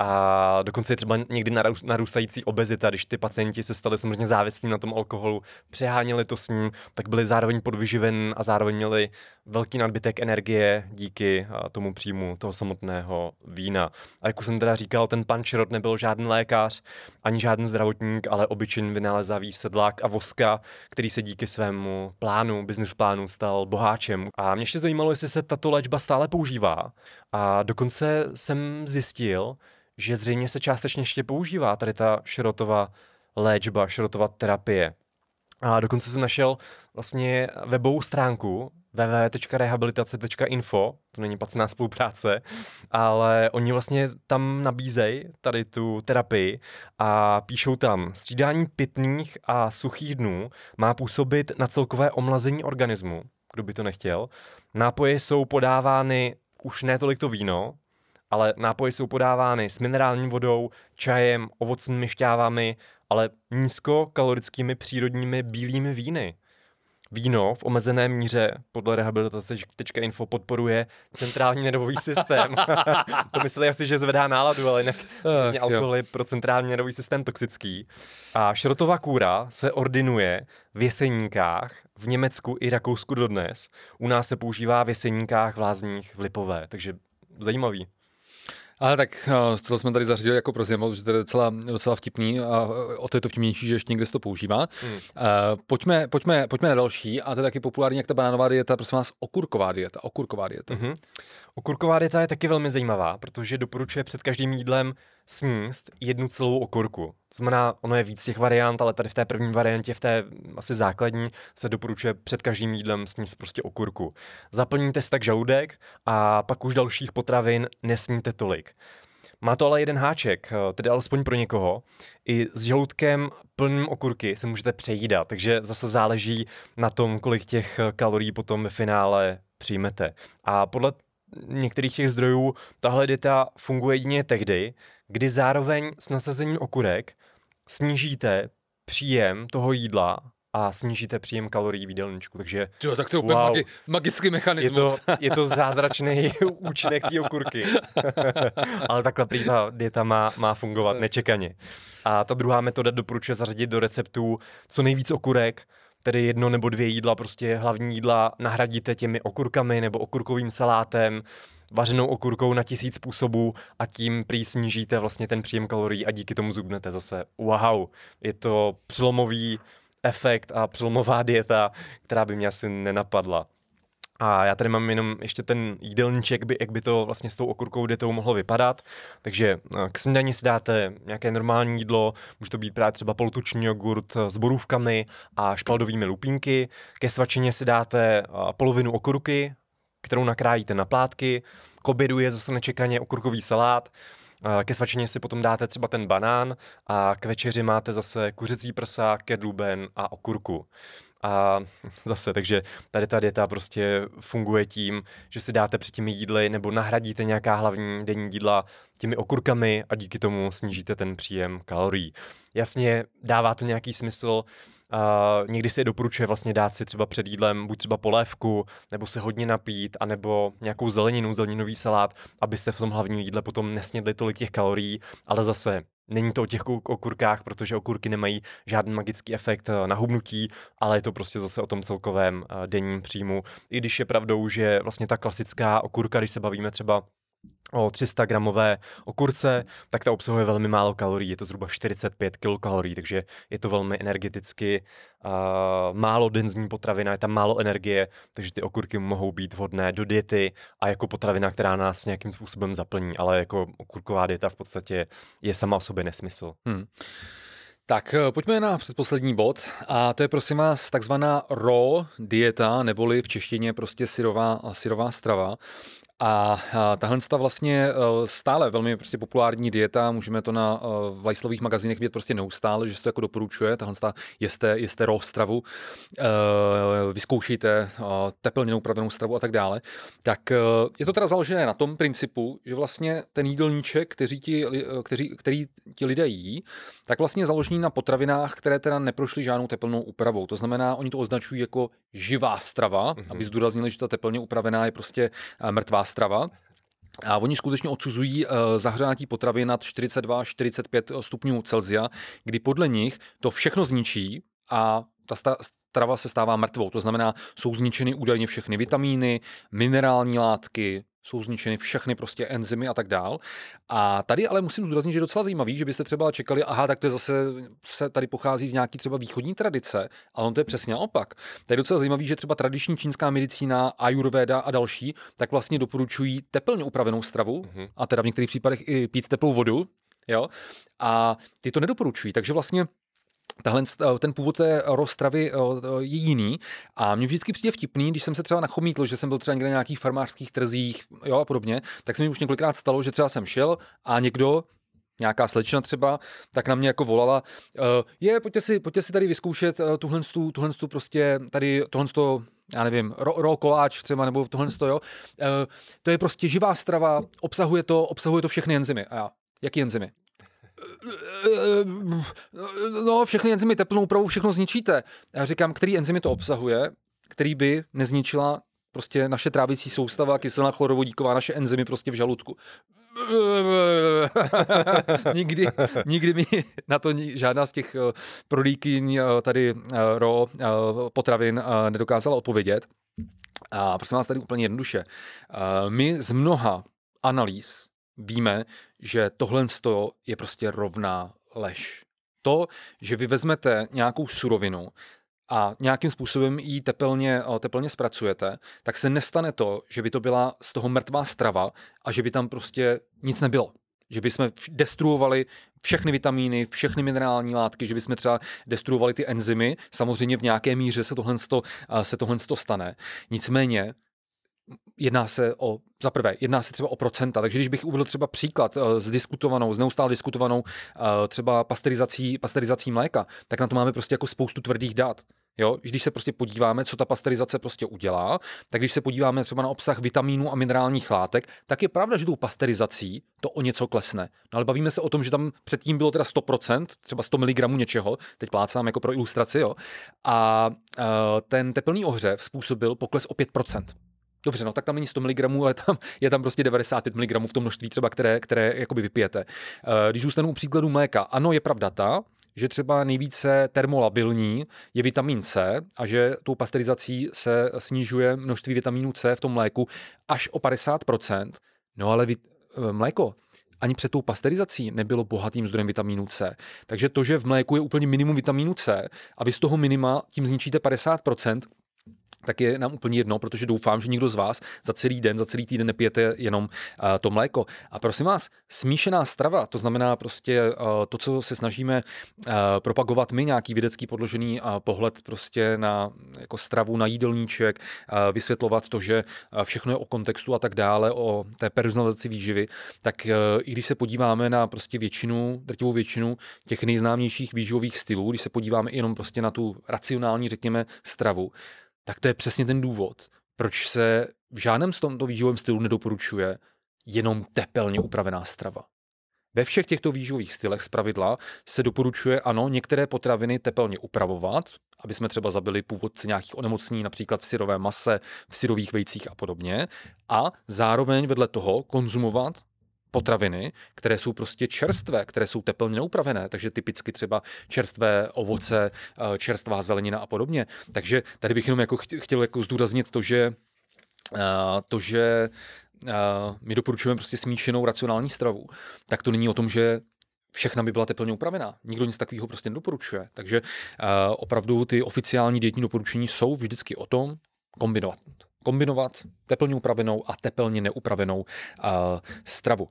a dokonce je třeba někdy narůstající obezita, když ty pacienti se stali samozřejmě závislí na tom alkoholu, přeháněli to s ním, tak byli zároveň podvyživen a zároveň měli velký nadbytek energie díky tomu příjmu toho samotného vína. A jak už jsem teda říkal, ten pan Širot nebyl žádný lékař, ani žádný zdravotník, ale obyčejný vynalezavý sedlák a voska, který se díky svému plánu, business plánu stal boháčem. A mě ještě zajímalo, jestli se tato léčba stále používá. A dokonce jsem zjistil, že zřejmě se částečně ještě používá tady ta šrotová léčba, šrotová terapie. A dokonce jsem našel vlastně webovou stránku www.rehabilitace.info, to není pacená spolupráce, ale oni vlastně tam nabízejí tady tu terapii a píšou tam, střídání pitných a suchých dnů má působit na celkové omlazení organismu, kdo by to nechtěl. Nápoje jsou podávány už ne tolik to víno, ale nápoje jsou podávány s minerální vodou, čajem, ovocnými šťávami, ale nízkokalorickými přírodními bílými víny. Víno v omezené míře podle rehabilitace.info podporuje centrální nervový systém. to mysleli asi, že zvedá náladu, ale jinak uh, alkohol je pro centrální nervový systém toxický. A šrotová kůra se ordinuje v jeseníkách v Německu i Rakousku dodnes. U nás se používá v jeseníkách v Lázních v Lipové, takže zajímavý. Ale tak uh, to jsme tady zařadili jako pro zimu, že to je docela, docela vtipný a o to je to vtipnější, že ještě někde se to používá. Hmm. Uh, pojďme, pojďme, pojďme na další a to je taky populární, jak ta banánová dieta, prosím vás, okurková dieta. Okurková dieta. Mm-hmm. Okurková dieta je taky velmi zajímavá, protože doporučuje před každým jídlem sníst jednu celou okurku. To znamená, ono je víc těch variant, ale tady v té první variantě, v té asi základní, se doporučuje před každým jídlem sníst prostě okurku. Zaplníte si tak žaludek a pak už dalších potravin nesníte tolik. Má to ale jeden háček, tedy alespoň pro někoho. I s žaludkem plným okurky se můžete přejídat, takže zase záleží na tom, kolik těch kalorií potom ve finále přijmete. A podle některých těch zdrojů tahle dieta funguje jedině tehdy, kdy zároveň s nasazením okurek snížíte příjem toho jídla a snížíte příjem kalorií v jídelníčku. Takže jo, tak to je úplně wow, magi- magický mechanismus. Je to, je to zázračný účinek té okurky. Ale takhle prý ta dieta má, má fungovat nečekaně. A ta druhá metoda doporučuje zařadit do receptů co nejvíc okurek, tedy jedno nebo dvě jídla, prostě hlavní jídla nahradíte těmi okurkami nebo okurkovým salátem, vařenou okurkou na tisíc způsobů a tím prý snížíte vlastně ten příjem kalorií a díky tomu zubnete zase. Wow, je to přelomový efekt a přelomová dieta, která by mě asi nenapadla. A já tady mám jenom ještě ten jídelníček, by, jak by to vlastně s tou okurkou dietou mohlo vypadat. Takže eh, k snídani si dáte nějaké normální jídlo, může to být právě třeba polotuční jogurt s borůvkami a špaldovými lupínky. Ke svačině si dáte eh, polovinu okurky, kterou nakrájíte na plátky. K obědu je zase nečekaně okurkový salát. Ke svačině si potom dáte třeba ten banán a k večeři máte zase kuřecí prsa, kedluben a okurku. A zase, takže tady ta dieta prostě funguje tím, že si dáte před těmi jídly nebo nahradíte nějaká hlavní denní jídla těmi okurkami a díky tomu snížíte ten příjem kalorií. Jasně, dává to nějaký smysl, Uh, někdy se doporučuje vlastně dát si třeba před jídlem buď třeba polévku, nebo se hodně napít, anebo nějakou zeleninu, zeleninový salát, abyste v tom hlavním jídle potom nesnědli tolik těch kalorií, ale zase Není to o těch okurkách, protože okurky nemají žádný magický efekt eh, na hubnutí, ale je to prostě zase o tom celkovém eh, denním příjmu. I když je pravdou, že vlastně ta klasická okurka, když se bavíme třeba o 300 gramové okurce, tak ta obsahuje velmi málo kalorií, je to zhruba 45 kilokalorií, takže je to velmi energeticky uh, málo denzní potravina, je tam málo energie, takže ty okurky mohou být vhodné do diety a jako potravina, která nás nějakým způsobem zaplní, ale jako okurková dieta v podstatě je sama o sobě nesmysl. Hmm. Tak eh, pojďme na předposlední bod a to je prosím vás takzvaná raw dieta, neboli v češtině prostě syrová, syrová strava. A tahle vlastně e, stále velmi prostě populární dieta, můžeme to na e, Vajslových magazínech vidět prostě neustále, že se to jako doporučuje, tahle jeste, jeste raw stravu, e, vyzkoušejte teplně upravenou stravu a tak dále. Tak je to teda založené na tom principu, že vlastně ten jídelníček, který ti, kteří, který ti lidé jí, tak vlastně založený na potravinách, které teda neprošly žádnou teplnou úpravou. To znamená, oni to označují jako živá strava, mm-hmm. aby zdůraznili, že ta teplně upravená je prostě mrtvá strava. A oni skutečně odsuzují uh, zahřátí potravy nad 42-45 stupňů Celsia, kdy podle nich to všechno zničí a ta strava se stává mrtvou. To znamená, jsou zničeny údajně všechny vitamíny, minerální látky, jsou zničeny všechny prostě enzymy a tak dál. A tady ale musím zdůraznit, že je docela zajímavý, že byste třeba čekali, aha, tak to je zase se tady pochází z nějaký třeba východní tradice, ale on to je přesně naopak. Tady je docela zajímavý, že třeba tradiční čínská medicína, ayurveda a další, tak vlastně doporučují teplně upravenou stravu mm-hmm. a teda v některých případech i pít teplou vodu, jo. A ty to nedoporučují, takže vlastně Tahle, eh, ten původ té rozstravy eh, je jiný a mě vždycky přijde vtipný, když jsem se třeba nachomítl, že jsem byl třeba někde na nějakých farmářských trzích jo, a podobně, tak se mi už několikrát stalo, že třeba jsem šel a někdo nějaká slečna třeba, tak na mě jako volala, je, pojďte si, pojďte si tady vyzkoušet uh, tuhle, tu, tuhle tu prostě, tady tohle to, já nevím, ro, ro koláč třeba, nebo tohle to, jo. To je prostě živá strava, obsahuje to, obsahuje to všechny enzymy. A já, jaký enzymy? No, všechny enzymy teplnou úpravou všechno zničíte. Já říkám, který enzymy to obsahuje, který by nezničila prostě naše trávicí soustava, kyselina chlorovodíková, naše enzymy prostě v žaludku. nikdy, nikdy mi na to žádná z těch eh, prodýkyň eh, tady eh, ro potravin nedokázala odpovědět. A prosím vás tady úplně jednoduše. My z mnoha analýz víme, že tohle je prostě rovná lež. To, že vy vezmete nějakou surovinu a nějakým způsobem ji tepelně, eh, tepelně zpracujete, tak se nestane to, že by to byla z toho mrtvá strava a že by tam prostě nic nebylo. Že bychom destruovali všechny vitamíny, všechny minerální látky, že bychom třeba destruovali ty enzymy. Samozřejmě v nějaké míře se tohle, eh, se tohle stane. Nicméně jedná se o, za prvé, jedná se třeba o procenta, takže když bych uvedl třeba příklad s eh, diskutovanou, s neustále diskutovanou třeba pasterizací, pasterizací mléka, tak na to máme prostě jako spoustu tvrdých dat. Jo, když se prostě podíváme, co ta pasterizace prostě udělá, tak když se podíváme třeba na obsah vitamínů a minerálních látek, tak je pravda, že tou pasterizací to o něco klesne. No ale bavíme se o tom, že tam předtím bylo teda 100%, třeba 100 mg něčeho, teď plácám jako pro ilustraci, jo, a uh, ten teplný ohřev způsobil pokles o 5%. Dobře, no tak tam není 100 mg, ale tam je tam prostě 95 mg v tom množství třeba, které, které jakoby vypijete. Eh, když zůstanu u příkladu mléka, ano, je pravda ta, že třeba nejvíce termolabilní je vitamin C a že tou pasterizací se snižuje množství vitamínu C v tom mléku až o 50%. No ale vit- eh, mléko ani před tou pasterizací nebylo bohatým zdrojem vitamínu C. Takže to, že v mléku je úplně minimum vitamínu C a vy z toho minima tím zničíte 50%, tak je nám úplně jedno, protože doufám, že nikdo z vás za celý den, za celý týden nepijete jenom uh, to mléko. A prosím vás, smíšená strava, to znamená prostě uh, to, co se snažíme uh, propagovat my, nějaký vědecký podložený pohled prostě na jako stravu, na jídelníček, vysvětlovat to, že všechno je o kontextu a tak dále, o té personalizaci výživy, tak i když se podíváme na prostě většinu, drtivou většinu těch nejznámějších výživových stylů, když se podíváme jenom prostě na tu racionální, řekněme, stravu, tak to je přesně ten důvod, proč se v žádném z tomto výživovém stylu nedoporučuje jenom tepelně upravená strava. Ve všech těchto výživových stylech zpravidla se doporučuje, ano, některé potraviny tepelně upravovat, aby jsme třeba zabili původce nějakých onemocnění, například v syrové mase, v syrových vejcích a podobně, a zároveň vedle toho konzumovat potraviny, které jsou prostě čerstvé, které jsou teplně neupravené, takže typicky třeba čerstvé ovoce, eh, čerstvá zelenina a podobně. Takže tady bych jenom jako chtěl jako zdůraznit to, že eh, to, že eh, my doporučujeme prostě smíšenou racionální stravu, tak to není o tom, že všechna by byla teplně upravená. Nikdo nic takového prostě nedoporučuje. Takže opravdu ty oficiální dietní doporučení jsou vždycky o tom kombinovat kombinovat teplně upravenou a teplně neupravenou uh, stravu.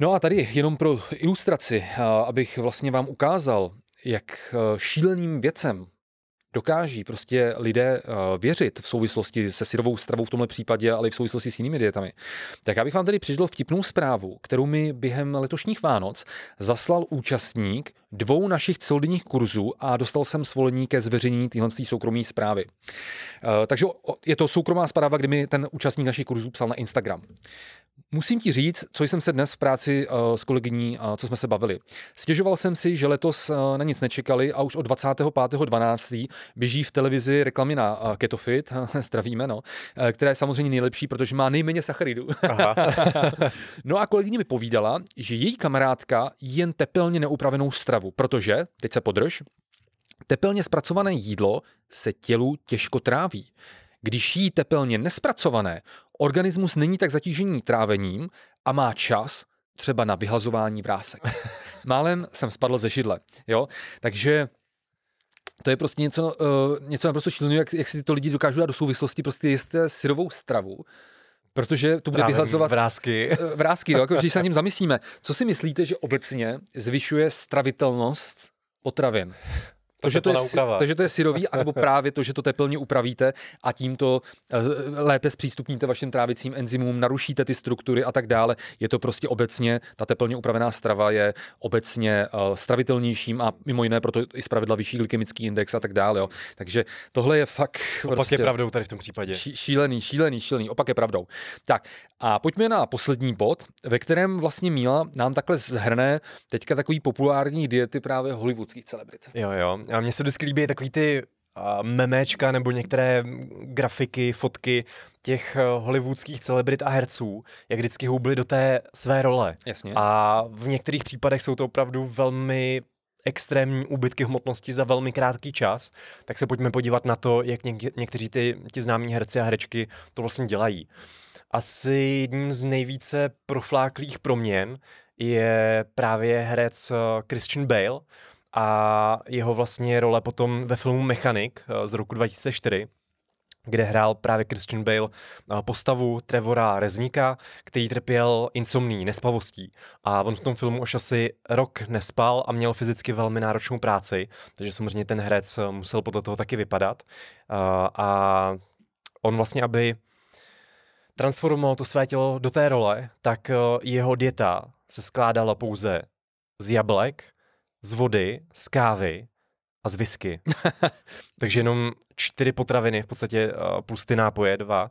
No a tady jenom pro ilustraci, uh, abych vlastně vám ukázal, jak uh, šíleným věcem dokáží prostě lidé uh, věřit v souvislosti se syrovou stravou v tomhle případě, ale i v souvislosti s jinými dietami. Tak já bych vám tady přišel vtipnou zprávu, kterou mi během letošních Vánoc zaslal účastník dvou našich celodenních kurzů a dostal jsem svolení ke zveřejnění téhle soukromé zprávy. Uh, takže je to soukromá zpráva, kdy mi ten účastník našich kurzů psal na Instagram. Musím ti říct, co jsem se dnes v práci uh, s kolegyní, uh, co jsme se bavili. Stěžoval jsem si, že letos uh, na nic nečekali a už od 25.12. běží v televizi reklamy na uh, Ketofit, zdravíme, no, uh, která je samozřejmě nejlepší, protože má nejméně sacharidů. no a kolegyně mi povídala, že její kamarádka jen tepelně neupravenou stravu, protože, teď se podrž, tepelně zpracované jídlo se tělu těžko tráví. Když jí tepelně nespracované, organismus není tak zatížený trávením a má čas třeba na vyhlazování vrásek. Málem jsem spadl ze židle, jo? Takže to je prostě něco, uh, něco naprosto šíleného, jak, jak si tyto lidi dokážou dát do souvislosti prostě jisté syrovou stravu, protože to bude vyhlazovat vrázky. Eh, vrázky, jo, jako, když se na ním zamyslíme. Co si myslíte, že obecně zvyšuje stravitelnost potravin? To, že to, je, to, že to je syrový, anebo právě to, že to teplně upravíte a tím to eh, lépe zpřístupníte vašim trávicím enzymům, narušíte ty struktury a tak dále. Je to prostě obecně, ta teplně upravená strava je obecně uh, stravitelnějším a mimo jiné proto i zpravidla vyšší glykemický index a tak dále. Jo. Takže tohle je fakt. Opak prostě, je pravdou tady v tom případě. Šílený, šílený, šílený. Opak je pravdou. Tak a pojďme na poslední bod, ve kterém vlastně Míla nám takhle zhrne teďka takový populární diety právě hollywoodských celebrit. Jo, jo. A mně se vždycky líbí takový ty memečka nebo některé grafiky, fotky těch uh, hollywoodských celebrit a herců, jak vždycky houbli do té své role. Jasně. A v některých případech jsou to opravdu velmi extrémní úbytky hmotnosti za velmi krátký čas, tak se pojďme podívat na to, jak něk- někteří ty, ti známí herci a herečky to vlastně dělají. asi jedním z nejvíce profláklých proměn je právě herec eh, Christian Bale a jeho vlastně role potom ve filmu Mechanik eh, z roku 2004, kde hrál právě Christian Bale eh, postavu Trevora Rezníka, který trpěl insomní, nespavostí. A on v tom filmu už asi rok nespal a měl fyzicky velmi náročnou práci, takže samozřejmě ten herec musel podle toho taky vypadat. A on vlastně, aby transformoval to své tělo do té role, tak jeho dieta se skládala pouze z jablek, z vody, z kávy a z whisky. Takže jenom čtyři potraviny, v podstatě plus ty nápoje, dva.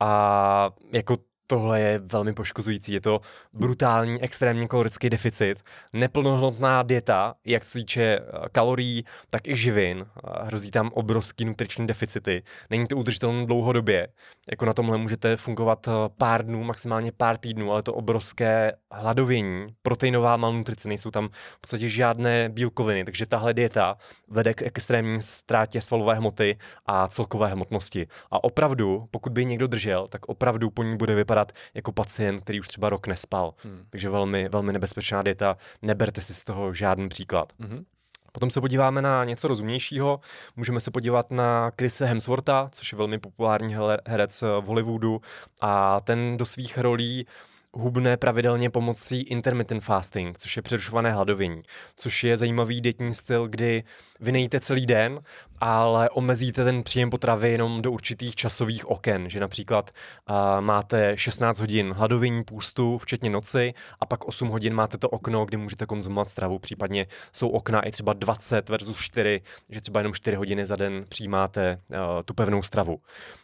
A jako tohle je velmi poškozující. Je to brutální, extrémní kalorický deficit, neplnohodnotná dieta, jak se týče eh, kalorií, tak i živin. Hrozí tam obrovský nutriční deficity. Není to udržitelné dlouhodobě. Jako na tomhle můžete fungovat eh, pár dnů, maximálně pár týdnů, ale to obrovské hladovění, proteinová malnutrice, nejsou tam v podstatě žádné bílkoviny, takže tahle dieta vede k extrémní ztrátě svalové hmoty a celkové hmotnosti. A opravdu, pokud by někdo držel, tak opravdu po ní bude vypadat vypadat jako pacient, který už třeba rok nespal. Hmm. Takže velmi, velmi nebezpečná dieta, neberte si z toho žádný příklad. Hmm. Potom se podíváme na něco rozumnějšího. Můžeme se podívat na Chrise Hemswortha, což je velmi populární herec v Hollywoodu a ten do svých rolí hubne pravidelně pomocí intermittent fasting, což je přerušované hladovění, což je zajímavý dětní styl, kdy vy nejíte celý den, ale omezíte ten příjem potravy jenom do určitých časových oken, že například uh, máte 16 hodin hladovění půstu, včetně noci, a pak 8 hodin máte to okno, kdy můžete konzumovat stravu, případně jsou okna i třeba 20 versus 4, že třeba jenom 4 hodiny za den přijímáte uh, tu pevnou stravu.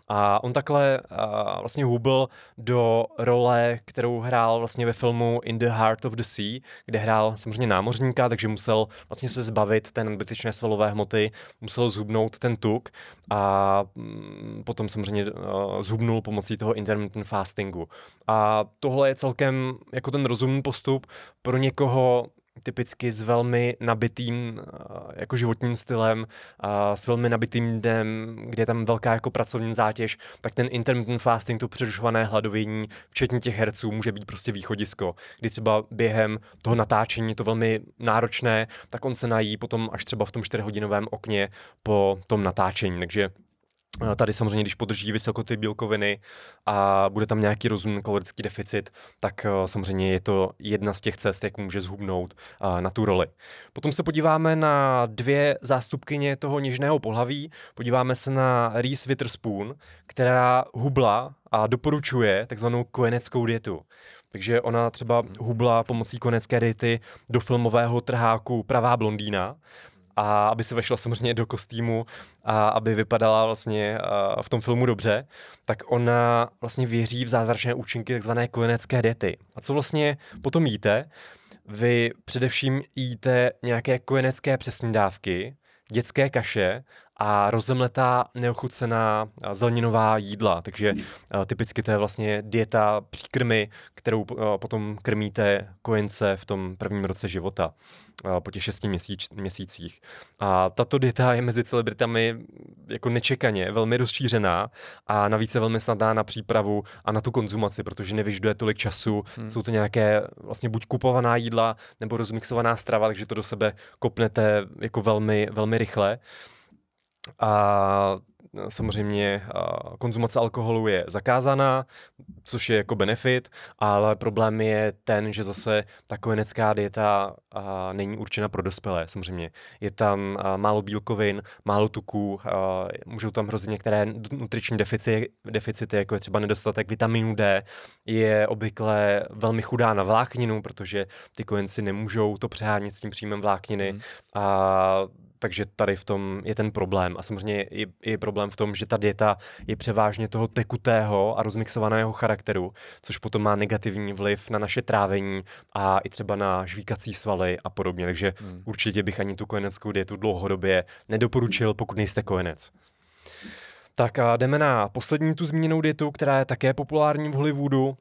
A on takhle uh, vlastně hubl do role, kterou hrál vlastně ve filmu In the Heart of the Sea, kde hrál samozřejmě námořníka, takže musel vlastně se zbavit té nadbytečné svalové hmoty, musel zhubnout ten tuk a mm, potom samozřejmě uh, zhubnul pomocí toho intermittent fastingu. A tohle je celkem jako ten rozumný postup pro někoho, typicky s velmi nabitým jako životním stylem, s velmi nabitým dnem, kde je tam velká jako pracovní zátěž, tak ten intermittent fasting, to přerušované hladovění, včetně těch herců, může být prostě východisko, kdy třeba během toho natáčení to velmi náročné, tak on se nají potom až třeba v tom 4-hodinovém okně po tom natáčení, takže Tady samozřejmě, když podrží vysoko ty bílkoviny a bude tam nějaký rozumný kalorický deficit, tak eh, samozřejmě je to jedna z těch cest, jak může zhubnout eh, na tu roli. Potom se podíváme na dvě zástupkyně toho něžného pohlaví. Podíváme se na Reese Witherspoon, která hubla a doporučuje takzvanou kojeneckou dietu. Takže ona třeba hubla pomocí konecké diety do filmového trháku Pravá blondýna a aby se vešla samozřejmě do kostýmu a aby vypadala vlastně v tom filmu dobře, tak ona vlastně věří v zázračné účinky takzvané kojenecké diety. A co vlastně potom jíte? Vy především jíte nějaké kojenecké přesní dávky, dětské kaše a rozemletá neochucená zeleninová jídla. Takže typicky to je vlastně dieta příkrmy, kterou potom krmíte kojence v tom prvním roce života po těch šesti měsíc, měsících. A tato dieta je mezi celebritami jako nečekaně velmi rozšířená a navíc je velmi snadná na přípravu a na tu konzumaci, protože nevyžduje tolik času. Hmm. Jsou to nějaké vlastně buď kupovaná jídla nebo rozmixovaná strava, takže to do sebe kopnete jako velmi, velmi rychle. A samozřejmě konzumace alkoholu je zakázaná, což je jako benefit, ale problém je ten, že zase ta kojenecká dieta není určena pro dospělé, samozřejmě. Je tam málo bílkovin, málo tuků, můžou tam hrozit některé nutriční deficity, deficity, jako je třeba nedostatek vitamínu D, je obvykle velmi chudá na vlákninu, protože ty kojenci nemůžou to přehánět s tím příjmem vlákniny hmm. a takže tady v tom je ten problém. A samozřejmě je, je problém v tom, že ta dieta je převážně toho tekutého a rozmixovaného charakteru, což potom má negativní vliv na naše trávení a i třeba na žvíkací svaly a podobně. Takže hmm. určitě bych ani tu kojeneckou dietu dlouhodobě nedoporučil, pokud nejste kojenec. Tak a jdeme na poslední tu zmíněnou dietu, která je také populární v Hollywoodu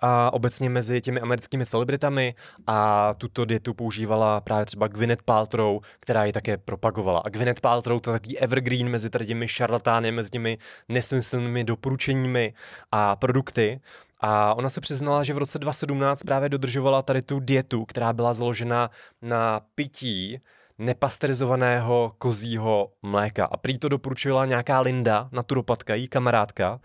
a obecně mezi těmi americkými celebritami a tuto dietu používala právě třeba Gwyneth Paltrow, která ji také propagovala. A Gwyneth Paltrow to je takový evergreen mezi tady těmi šarlatány, mezi těmi nesmyslnými doporučeními a produkty. A ona se přiznala, že v roce 2017 právě dodržovala tady tu dietu, která byla založena na pití nepasterizovaného kozího mléka. A prý to doporučila nějaká Linda, naturopatka, její kamarádka.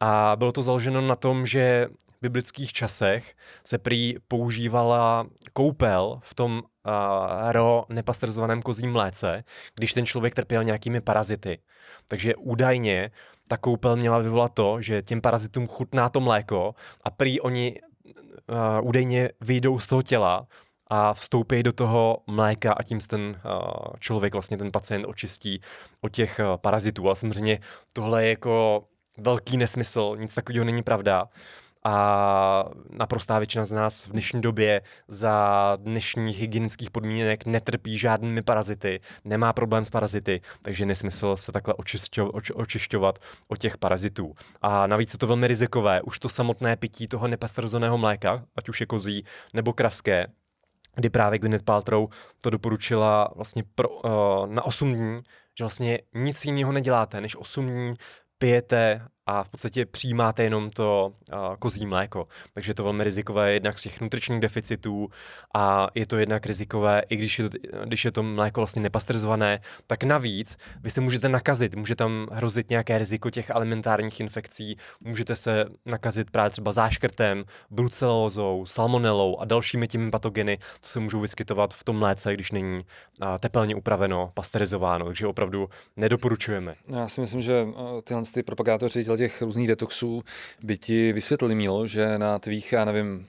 A bylo to založeno na tom, že biblických časech se prý používala koupel v tom uh, ro nepasterizovaném kozím mléce, když ten člověk trpěl nějakými parazity. Takže údajně ta koupel měla vyvolat to, že těm parazitům chutná to mléko a prý oni uh, údajně vyjdou z toho těla a vstoupí do toho mléka a tím se ten uh, člověk, vlastně ten pacient očistí od těch uh, parazitů. Ale samozřejmě tohle je jako velký nesmysl, nic takového není pravda a naprostá většina z nás v dnešní době za dnešních hygienických podmínek netrpí žádnými parazity, nemá problém s parazity, takže nesmysl se takhle očišťo, oč, očišťovat od těch parazitů. A navíc je to velmi rizikové, už to samotné pití toho nepasterizovaného mléka, ať už je kozí nebo kraské, kdy právě Gwyneth Paltrow to doporučila vlastně pro, uh, na 8 dní, že vlastně nic jiného neděláte, než 8 dní pijete a v podstatě přijímáte jenom to uh, kozí mléko. Takže je to velmi rizikové jednak z těch nutričních deficitů a je to jednak rizikové, i když je to, když je to mléko vlastně nepasterizované, tak navíc vy se můžete nakazit, může tam hrozit nějaké riziko těch alimentárních infekcí, můžete se nakazit právě třeba záškrtem, brucelózou, salmonelou a dalšími těmi patogeny, co se můžou vyskytovat v tom mléce, když není uh, tepelně upraveno, pasterizováno, takže opravdu nedoporučujeme. Já si myslím, že tyhle ty propagátoři těch různých detoxů by ti vysvětlili mílo, že na tvých, já nevím,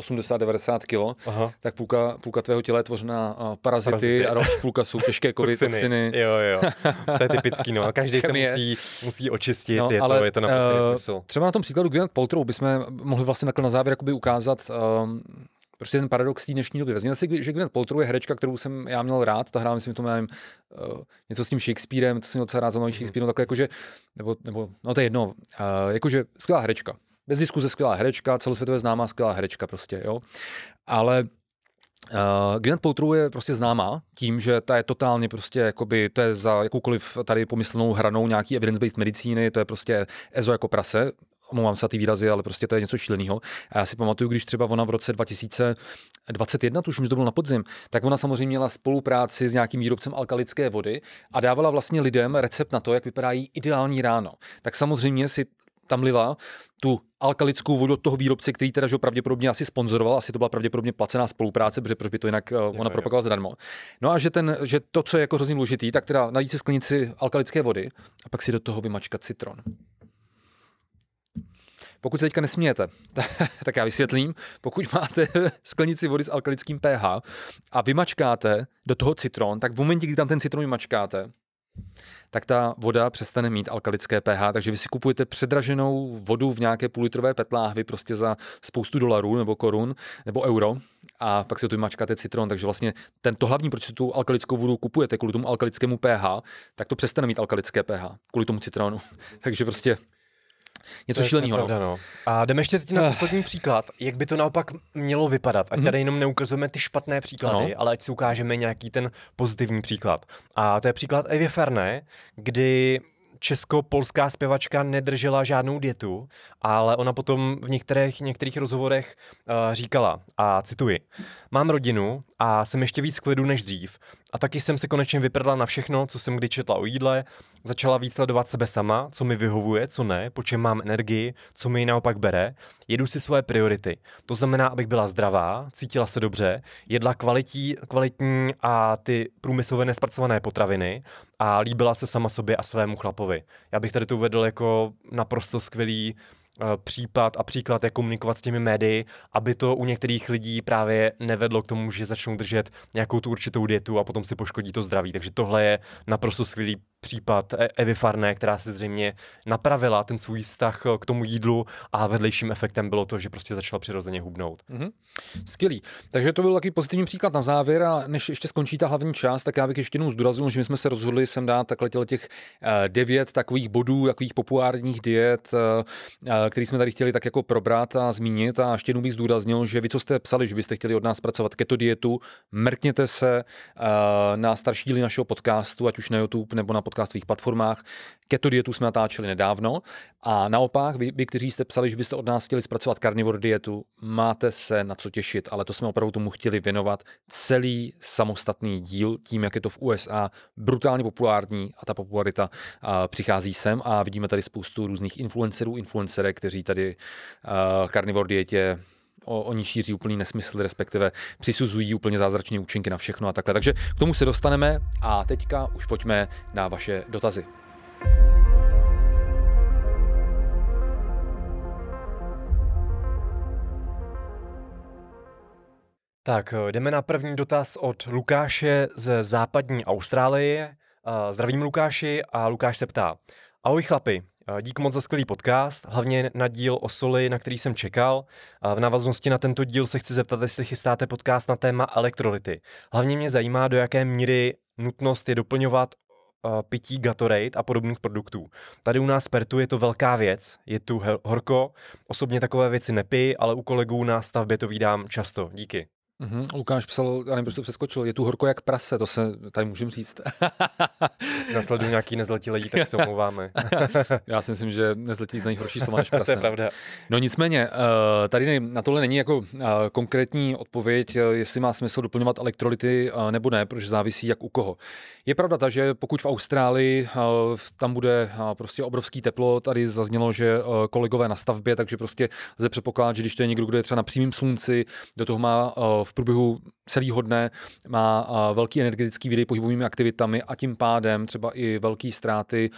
80-90 kg, tak půlka, půlka tvého těla je tvořena parazity, parazity. a další půlka jsou těžké kovy, toxiny. toxiny. Jo, jo, to je typický, no. Každý se musí, musí očistit, no, je, ale, to, je to naprosto uh, nesmysl. Třeba na tom příkladu Gwyneth Paltrow bychom mohli vlastně takhle na závěr ukázat um, prostě ten paradox té dnešní doby. Vezměte si, že Gwyneth Paltrow je herečka, kterou jsem já měl rád, ta hra, myslím, to nevím, uh, něco s tím Shakespearem, to jsem měl docela rád za nový Shakespeare, no takhle jakože, nebo, nebo, no to je jedno, uh, jakože skvělá herečka. Bez diskuze skvělá herečka, celosvětově známá skvělá herečka prostě, jo. Ale Uh, Gwyneth Paltrow je prostě známá tím, že ta je totálně prostě, jakoby, to je za jakoukoliv tady pomyslnou hranou nějaký evidence-based medicíny, to je prostě EZO jako prase, omlouvám se ty výrazy, ale prostě to je něco šíleného. A já si pamatuju, když třeba ona v roce 2021, tuším, že to bylo na podzim, tak ona samozřejmě měla spolupráci s nějakým výrobcem alkalické vody a dávala vlastně lidem recept na to, jak vypadá jí ideální ráno. Tak samozřejmě si tam lila tu alkalickou vodu od toho výrobce, který teda že pravděpodobně asi sponzoroval, asi to byla pravděpodobně placená spolupráce, protože proč by to jinak jo, ona propagovala zdarma. No a že, ten, že to, co je jako hrozně důležitý, tak teda najít si sklenici alkalické vody a pak si do toho vymačkat citron. Pokud se teďka nesmějete, tak já vysvětlím. Pokud máte sklenici vody s alkalickým pH a vymačkáte do toho citron, tak v momentě, kdy tam ten citron vymačkáte, tak ta voda přestane mít alkalické pH, takže vy si kupujete předraženou vodu v nějaké půllitrové petláhvi prostě za spoustu dolarů nebo korun nebo euro a pak si tu vymačkáte citron, takže vlastně tento hlavní, proč si tu alkalickou vodu kupujete kvůli tomu alkalickému pH, tak to přestane mít alkalické pH kvůli tomu citronu. takže prostě Něco šíleného. No. no. A jdeme ještě teď na poslední příklad, jak by to naopak mělo vypadat. Ať mm-hmm. tady jenom neukazujeme ty špatné příklady, no. ale ať si ukážeme nějaký ten pozitivní příklad. A to je příklad Evy Ferné, kdy česko-polská zpěvačka nedržela žádnou dietu, ale ona potom v některých, některých rozhovorech uh, říkala, a cituji, mám rodinu a jsem ještě víc v klidu než dřív. A taky jsem se konečně vyprdla na všechno, co jsem kdy četla o jídle, začala víc sledovat sebe sama, co mi vyhovuje, co ne, po čem mám energii, co mi naopak bere. Jedu si svoje priority. To znamená, abych byla zdravá, cítila se dobře, jedla kvalití, kvalitní a ty průmyslově nespracované potraviny a líbila se sama sobě a svému chlapovi. Já bych tady to uvedl jako naprosto skvělý případ a příklad, jak komunikovat s těmi médii, aby to u některých lidí právě nevedlo k tomu, že začnou držet nějakou tu určitou dietu a potom si poškodí to zdraví. Takže tohle je naprosto skvělý případ E- Evy Farné, která se zřejmě napravila ten svůj vztah k tomu jídlu a vedlejším efektem bylo to, že prostě začala přirozeně hubnout. Mm-hmm. Skvělý. Takže to byl takový pozitivní příklad na závěr a než ještě skončí ta hlavní část, tak já bych ještě jednou zdůraznil, že my jsme se rozhodli sem dát takhle těch eh, devět takových bodů, takových populárních diet, eh, eh, který jsme tady chtěli tak jako probrat a zmínit a ještě jednou bych zdůraznil, že vy, co jste psali, že byste chtěli od nás pracovat keto dietu, mrkněte se na starší díly našeho podcastu, ať už na YouTube nebo na podcastových platformách. Keto dietu jsme natáčeli nedávno a naopak, vy, vy, kteří jste psali, že byste od nás chtěli zpracovat carnivore dietu, máte se na co těšit, ale to jsme opravdu tomu chtěli věnovat celý samostatný díl, tím, jak je to v USA brutálně populární a ta popularita a, přichází sem a vidíme tady spoustu různých influencerů, influencerek, kteří tady a, carnivore dietě o, oni šíří úplný nesmysl, respektive přisuzují úplně zázračné účinky na všechno a takhle. Takže k tomu se dostaneme a teďka už pojďme na vaše dotazy. Tak, jdeme na první dotaz od Lukáše ze západní Austrálie. Zdravím Lukáši a Lukáš se ptá. Ahoj chlapi, dík moc za skvělý podcast, hlavně na díl o soli, na který jsem čekal. V návaznosti na tento díl se chci zeptat, jestli chystáte podcast na téma elektrolyty. Hlavně mě zajímá, do jaké míry nutnost je doplňovat pití Gatorade a podobných produktů. Tady u nás Pertu je to velká věc, je tu horko, osobně takové věci nepij, ale u kolegů na stavbě to vídám často. Díky. Mm-hmm. Lukáš psal, já nevím, proč to přeskočil, je tu horko jak prase, to se tady můžeme říct. Jestli nasledují nějaký nezletilý, tak se omlouváme. já si myslím, že nezletilý znají horší slova než prase. to je pravda. No nicméně, eh, tady na tohle není jako eh, konkrétní odpověď, eh, jestli má smysl doplňovat elektrolyty nebo ne, protože závisí jak u koho. Je pravda ta, že pokud v Austrálii tam bude prostě obrovský teplo, tady zaznělo, že kolegové na stavbě, takže prostě lze předpokládat, že když to je někdo, kdo je třeba na přímém slunci, do toho má v průběhu celého dne má velký energetický výdej pohybovými aktivitami a tím pádem třeba i velké ztráty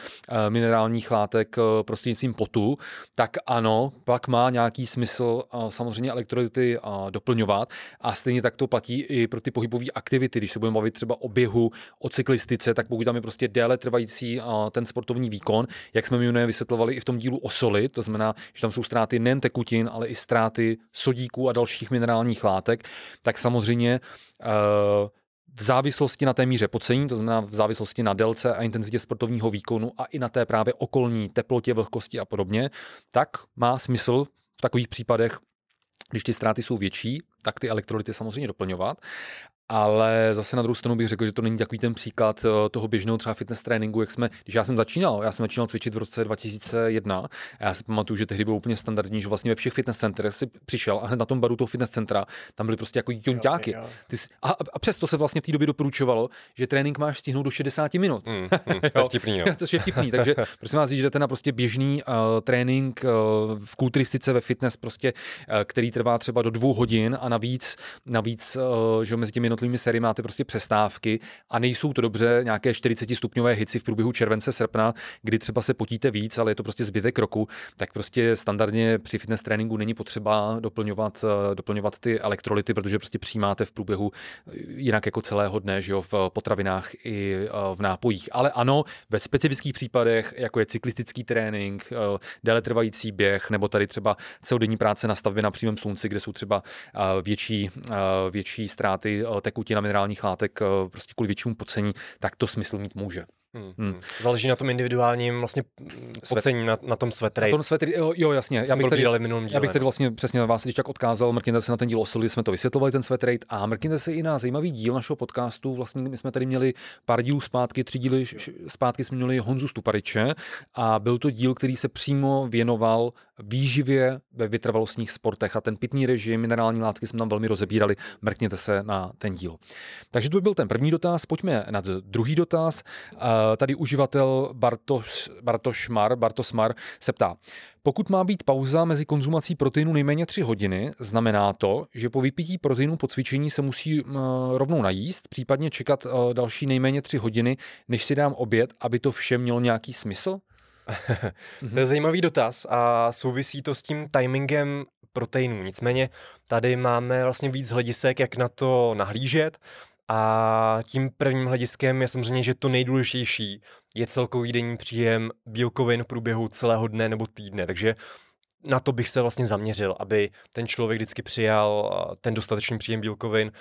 minerálních látek prostřednictvím potu, tak ano, pak má nějaký smysl samozřejmě elektrolyty doplňovat a stejně tak to platí i pro ty pohybové aktivity. Když se budeme bavit třeba o běhu, o cyklistice, tak pokud tam je prostě déle trvající ten sportovní výkon, jak jsme mimo vysvětlovali i v tom dílu o soli, to znamená, že tam jsou ztráty nejen tekutin, ale i ztráty sodíků a dalších minerálních látek, tak samozřejmě eh, v závislosti na té míře pocení, to znamená v závislosti na délce a intenzitě sportovního výkonu a i na té právě okolní teplotě, vlhkosti a podobně, tak má smysl v takových případech když ty ztráty jsou větší, tak ty elektrolyty samozřejmě doplňovat ale zase na druhou stranu bych řekl, že to není takový ten příklad eh, toho běžného třeba fitness tréninku, jak jsme, když já jsem začínal, já jsem začínal cvičit v roce 2001 a já si pamatuju, že tehdy bylo úplně standardní, že vlastně ve všech fitness centrech si přišel a hned na tom baru toho fitness centra tam byly prostě jako jonťáky. A, a, přesto se vlastně v té době doporučovalo, že trénink máš stihnout do 60 minut. Mm, mm, to je vtipný, jo. to je vtipný, takže prosím vás, jdete na prostě běžný uh, trénink uh, v kulturistice, ve fitness, prostě, uh, který trvá třeba do dvou hodin a navíc, navíc uh, že mezi těmi jednotlivými sérii máte prostě přestávky a nejsou to dobře nějaké 40 stupňové hici v průběhu července, srpna, kdy třeba se potíte víc, ale je to prostě zbytek roku, tak prostě standardně při fitness tréninku není potřeba doplňovat, eh, doplňovat ty elektrolyty, protože prostě přijímáte v průběhu eh, jinak jako celého dne, že jo, v potravinách i eh, v nápojích. Ale ano, ve specifických případech, jako je cyklistický trénink, déle trvající běh, nebo tady třeba celodenní práce na stavbě na přímém slunci, kde jsou třeba větší, větší ztráty tekutin a minerálních látek eh, prostě kvůli většímu pocení, tak to smysl mít může. Hmm. Hmm. Záleží na tom individuálním vlastně pocení na, na tom sweat rate. Na tom sweat rate, jo, jo jasně. Já bych, tady, já bych tady vlastně přesně vás když tak odkázal, mrkněte se na ten díl o soli, jsme to vysvětlovali, ten sweat rate, a mrkněte se i na zajímavý díl našeho podcastu. Vlastně my jsme tady měli pár dílů zpátky, tři díly zpátky jsme měli Honzu Stupariče a byl to díl, který se přímo věnoval výživě ve vytrvalostních sportech a ten pitný režim, minerální látky jsme tam velmi rozebírali, mrkněte se na ten díl. Takže to by byl ten první dotaz, pojďme na druhý dotaz. Tady uživatel Bartoš, Bartoš Mar, Bartos Mar se ptá, pokud má být pauza mezi konzumací proteinu nejméně 3 hodiny, znamená to, že po vypití proteinu po cvičení se musí rovnou najíst, případně čekat další nejméně 3 hodiny, než si dám oběd, aby to vše mělo nějaký smysl? to je zajímavý dotaz a souvisí to s tím timingem proteinů. Nicméně tady máme vlastně víc hledisek, jak na to nahlížet A tím prvním hlediskem je samozřejmě, že to nejdůležitější je celkový denní příjem bílkovin v průběhu celého dne nebo týdne. Takže na to bych se vlastně zaměřil, aby ten člověk vždycky přijal ten dostatečný příjem bílkovin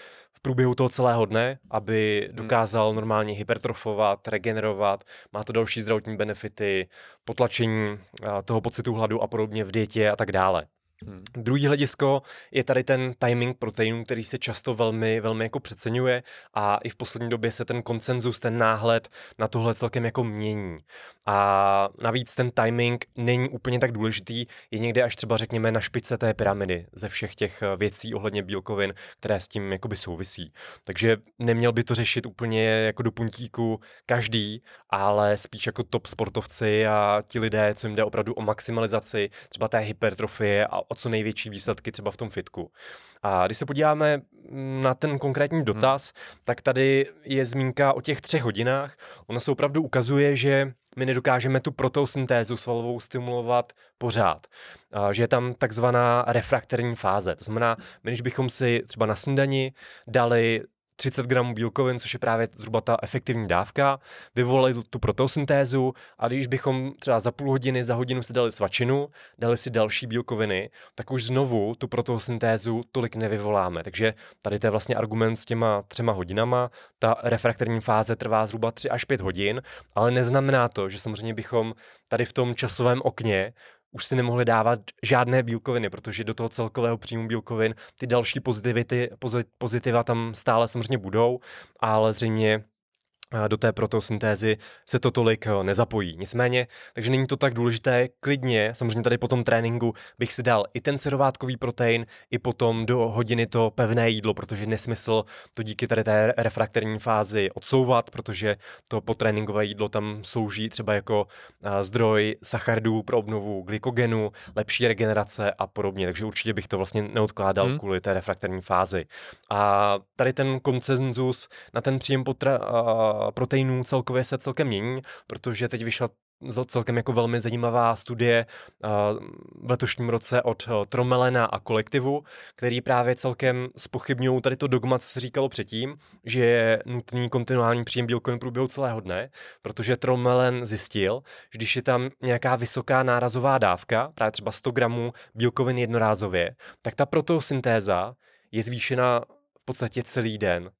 v průběhu toho celého dne, aby hmm. dokázal normálně hypertrofovat, regenerovat, má to další zdravotní benefity, potlačení toho pocitu hladu a podobně v dietě a tak dále. Hmm. Druhý hledisko je tady ten timing proteinů, který se často velmi, velmi jako přeceňuje a i v poslední době se ten konsenzus, ten náhled na tohle celkem jako mění. A navíc ten timing není úplně tak důležitý, je někde až třeba řekněme na špice té pyramidy ze všech těch eh, věcí ohledně bílkovin, které s tím jakoby souvisí. Takže neměl by to řešit úplně jako do puntíku každý, ale spíš jako top sportovci a ti lidé, co jim jde opravdu o maximalizaci třeba té hypertrofie a o co největší výsledky třeba v tom fitku. A když se podíváme na ten konkrétní hmm. dotaz, hmm. tak tady je zmínka o těch třech hodinách. Ona se opravdu ukazuje, že my nedokážeme tu protosyntézu svalovou stimulovat pořád. Že je tam takzvaná refrakterní fáze. To znamená, my když bychom si třeba na snídani dali 30 gramů bílkovin, což je právě zhruba ta efektivní dávka, vyvolali tu, protosyntézu a když bychom třeba za půl hodiny, za hodinu si dali svačinu, dali si další bílkoviny, tak už znovu tu protosyntézu tolik nevyvoláme. Takže tady to je vlastně argument s těma třema hodinama. Ta refraktorní fáze trvá zhruba 3 až 5 hodin, ale neznamená to, že samozřejmě bychom tady v tom časovém okně už si nemohli dávat žádné bílkoviny, protože do toho celkového příjmu bílkovin ty další pozitivity, pozitiva tam stále samozřejmě budou, ale zřejmě do té protosyntézy se to tolik eh, nezapojí. Nicméně, takže není to tak důležité, klidně, samozřejmě tady po tom tréninku bych si dal i ten serovátkový protein, i potom do hodiny to pevné jídlo, protože nesmysl to díky tady té refrakterní fázi odsouvat, protože to potréninkové jídlo tam slouží třeba jako eh, zdroj sacharidů pro obnovu glykogenu, lepší regenerace a podobně, takže určitě bych to vlastně neodkládal hmm. kvůli té refrakterní fázi. A tady ten koncenzus na ten příjem potra, proteinů celkově se celkem mění, protože teď vyšla celkem jako velmi zajímavá studie v letošním roce od Tromelena a kolektivu, který právě celkem spochybňují tady to dogma, co se říkalo předtím, že je nutný kontinuální příjem bílkovin průběhu celého dne, protože Tromelen zjistil, že když je tam nějaká vysoká nárazová dávka, právě třeba 100 gramů bílkovin jednorázově, tak ta protosyntéza je zvýšena v podstatě celý den.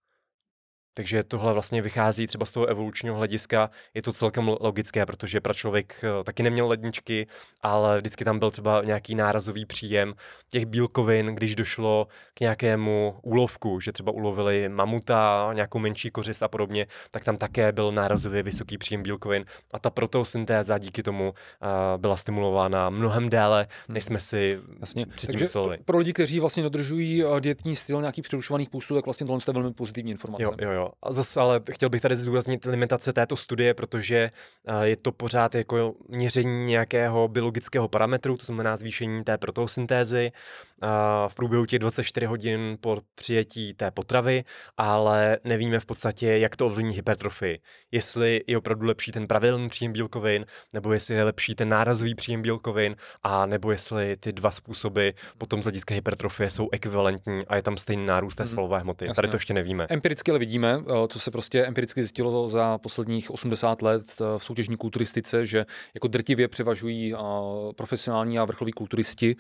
Takže tohle vlastně vychází třeba z toho evolučního hlediska. Je to celkem logické, protože pračlověk eh, taky neměl ledničky, ale vždycky tam byl třeba nějaký nárazový příjem těch bílkovin, když došlo k nějakému úlovku, že třeba ulovili mamuta, nějakou menší kořist a podobně, tak tam také byl nárazově vysoký příjem bílkovin a ta protosyntéza díky tomu uh, byla stimulována mnohem déle, než jsme si vlastně, předtím takže mysleli. Pro lidi, kteří vlastně dodržují eh, dietní styl nějaký přerušovaných půstů, tak vlastně tohle je velmi pozitivní informace. Jo, jo, jo. A zase ale chtěl bych tady zdůraznit limitace této studie, protože je to pořád jako měření nějakého biologického parametru, to znamená zvýšení té protosyntézy v průběhu těch 24 hodin po přijetí té potravy, ale nevíme v podstatě, jak to ovlivní hypertrofii. Jestli je opravdu lepší ten pravidelný příjem bílkovin, nebo jestli je lepší ten nárazový příjem bílkovin, a nebo jestli ty dva způsoby potom z hlediska hypertrofie jsou ekvivalentní a je tam stejný nárůst té mhm. svalové hmoty. Jasně. Tady to ještě nevíme. Empiricky ale vidíme, Eh, co se prostě empiricky zjistilo za posledních 80 let eh, v soutěžní kulturistice, že jako drtivě převažují eh, profesionální a vrcholoví kulturisti,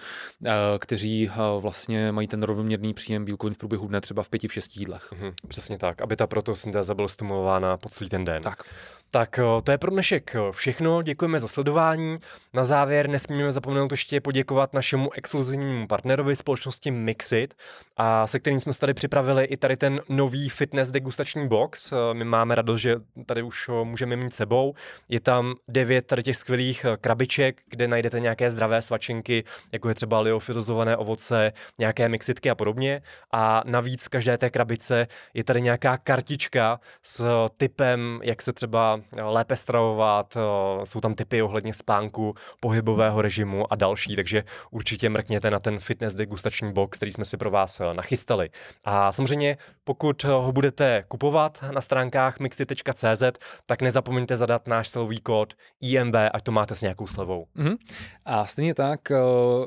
kteří vlastně mají ten rovnoměrný příjem bílkovin v průběhu dne třeba v pěti, v šesti jídlech. Mhm, přesně tak, aby ta protosyntéza byla stimulována po celý ten den. Tak. Tak to je pro dnešek všechno, děkujeme za sledování. Na závěr nesmíme zapomenout ještě poděkovat našemu exkluzivnímu partnerovi společnosti Mixit, a se kterým jsme tady připravili i tady ten nový fitness degustační box. My máme radost, že tady už ho můžeme mít sebou. Je tam devět tady těch skvělých krabiček, kde najdete nějaké zdravé svačinky, jako je třeba liofilozované ovoce, nějaké mixitky a podobně. A navíc v každé té krabice je tady nějaká kartička s typem, jak se třeba lépe stravovat, jsou tam typy ohledně spánku, pohybového režimu a další, takže určitě mrkněte na ten fitness degustační box, který jsme si pro vás nachystali. A samozřejmě, pokud ho budete kupovat na stránkách mixty.cz, tak nezapomeňte zadat náš slový kód IMB, ať to máte s nějakou slevou. Mm-hmm. A stejně tak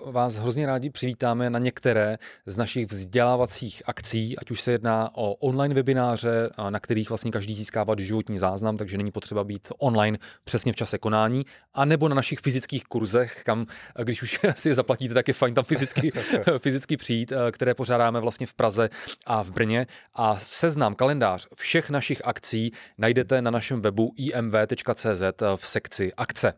vás hrozně rádi přivítáme na některé z našich vzdělávacích akcí, ať už se jedná o online webináře, na kterých vlastně každý získává životní záznam, takže není potřeba být online přesně v čase konání, anebo na našich fyzických kurzech, kam, když už si je zaplatíte, tak je fajn tam fyzicky, fyzicky přijít, které pořádáme vlastně v Praze a v Brně. A seznam, kalendář všech našich akcí najdete na našem webu imv.cz v sekci akce.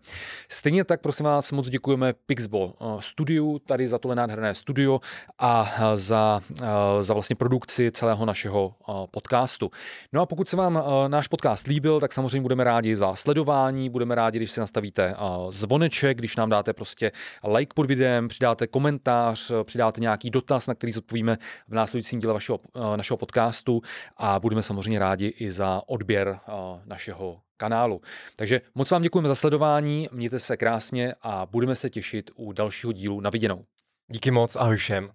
Stejně tak, prosím vás, moc děkujeme Pixbo studiu, tady za tohle nádherné studio a za, za vlastně produkci celého našeho podcastu. No a pokud se vám náš podcast líbil, tak samozřejmě budeme rádi za sledování, budeme rádi, když si nastavíte zvoneček, když nám dáte prostě like pod videem, přidáte komentář, přidáte nějaký dotaz, na který zodpovíme v následujícím díle vašeho, našeho podcastu a budeme samozřejmě rádi i za odběr našeho kanálu. Takže moc vám děkujeme za sledování, mějte se krásně a budeme se těšit u dalšího dílu na viděnou. Díky moc, ahoj všem.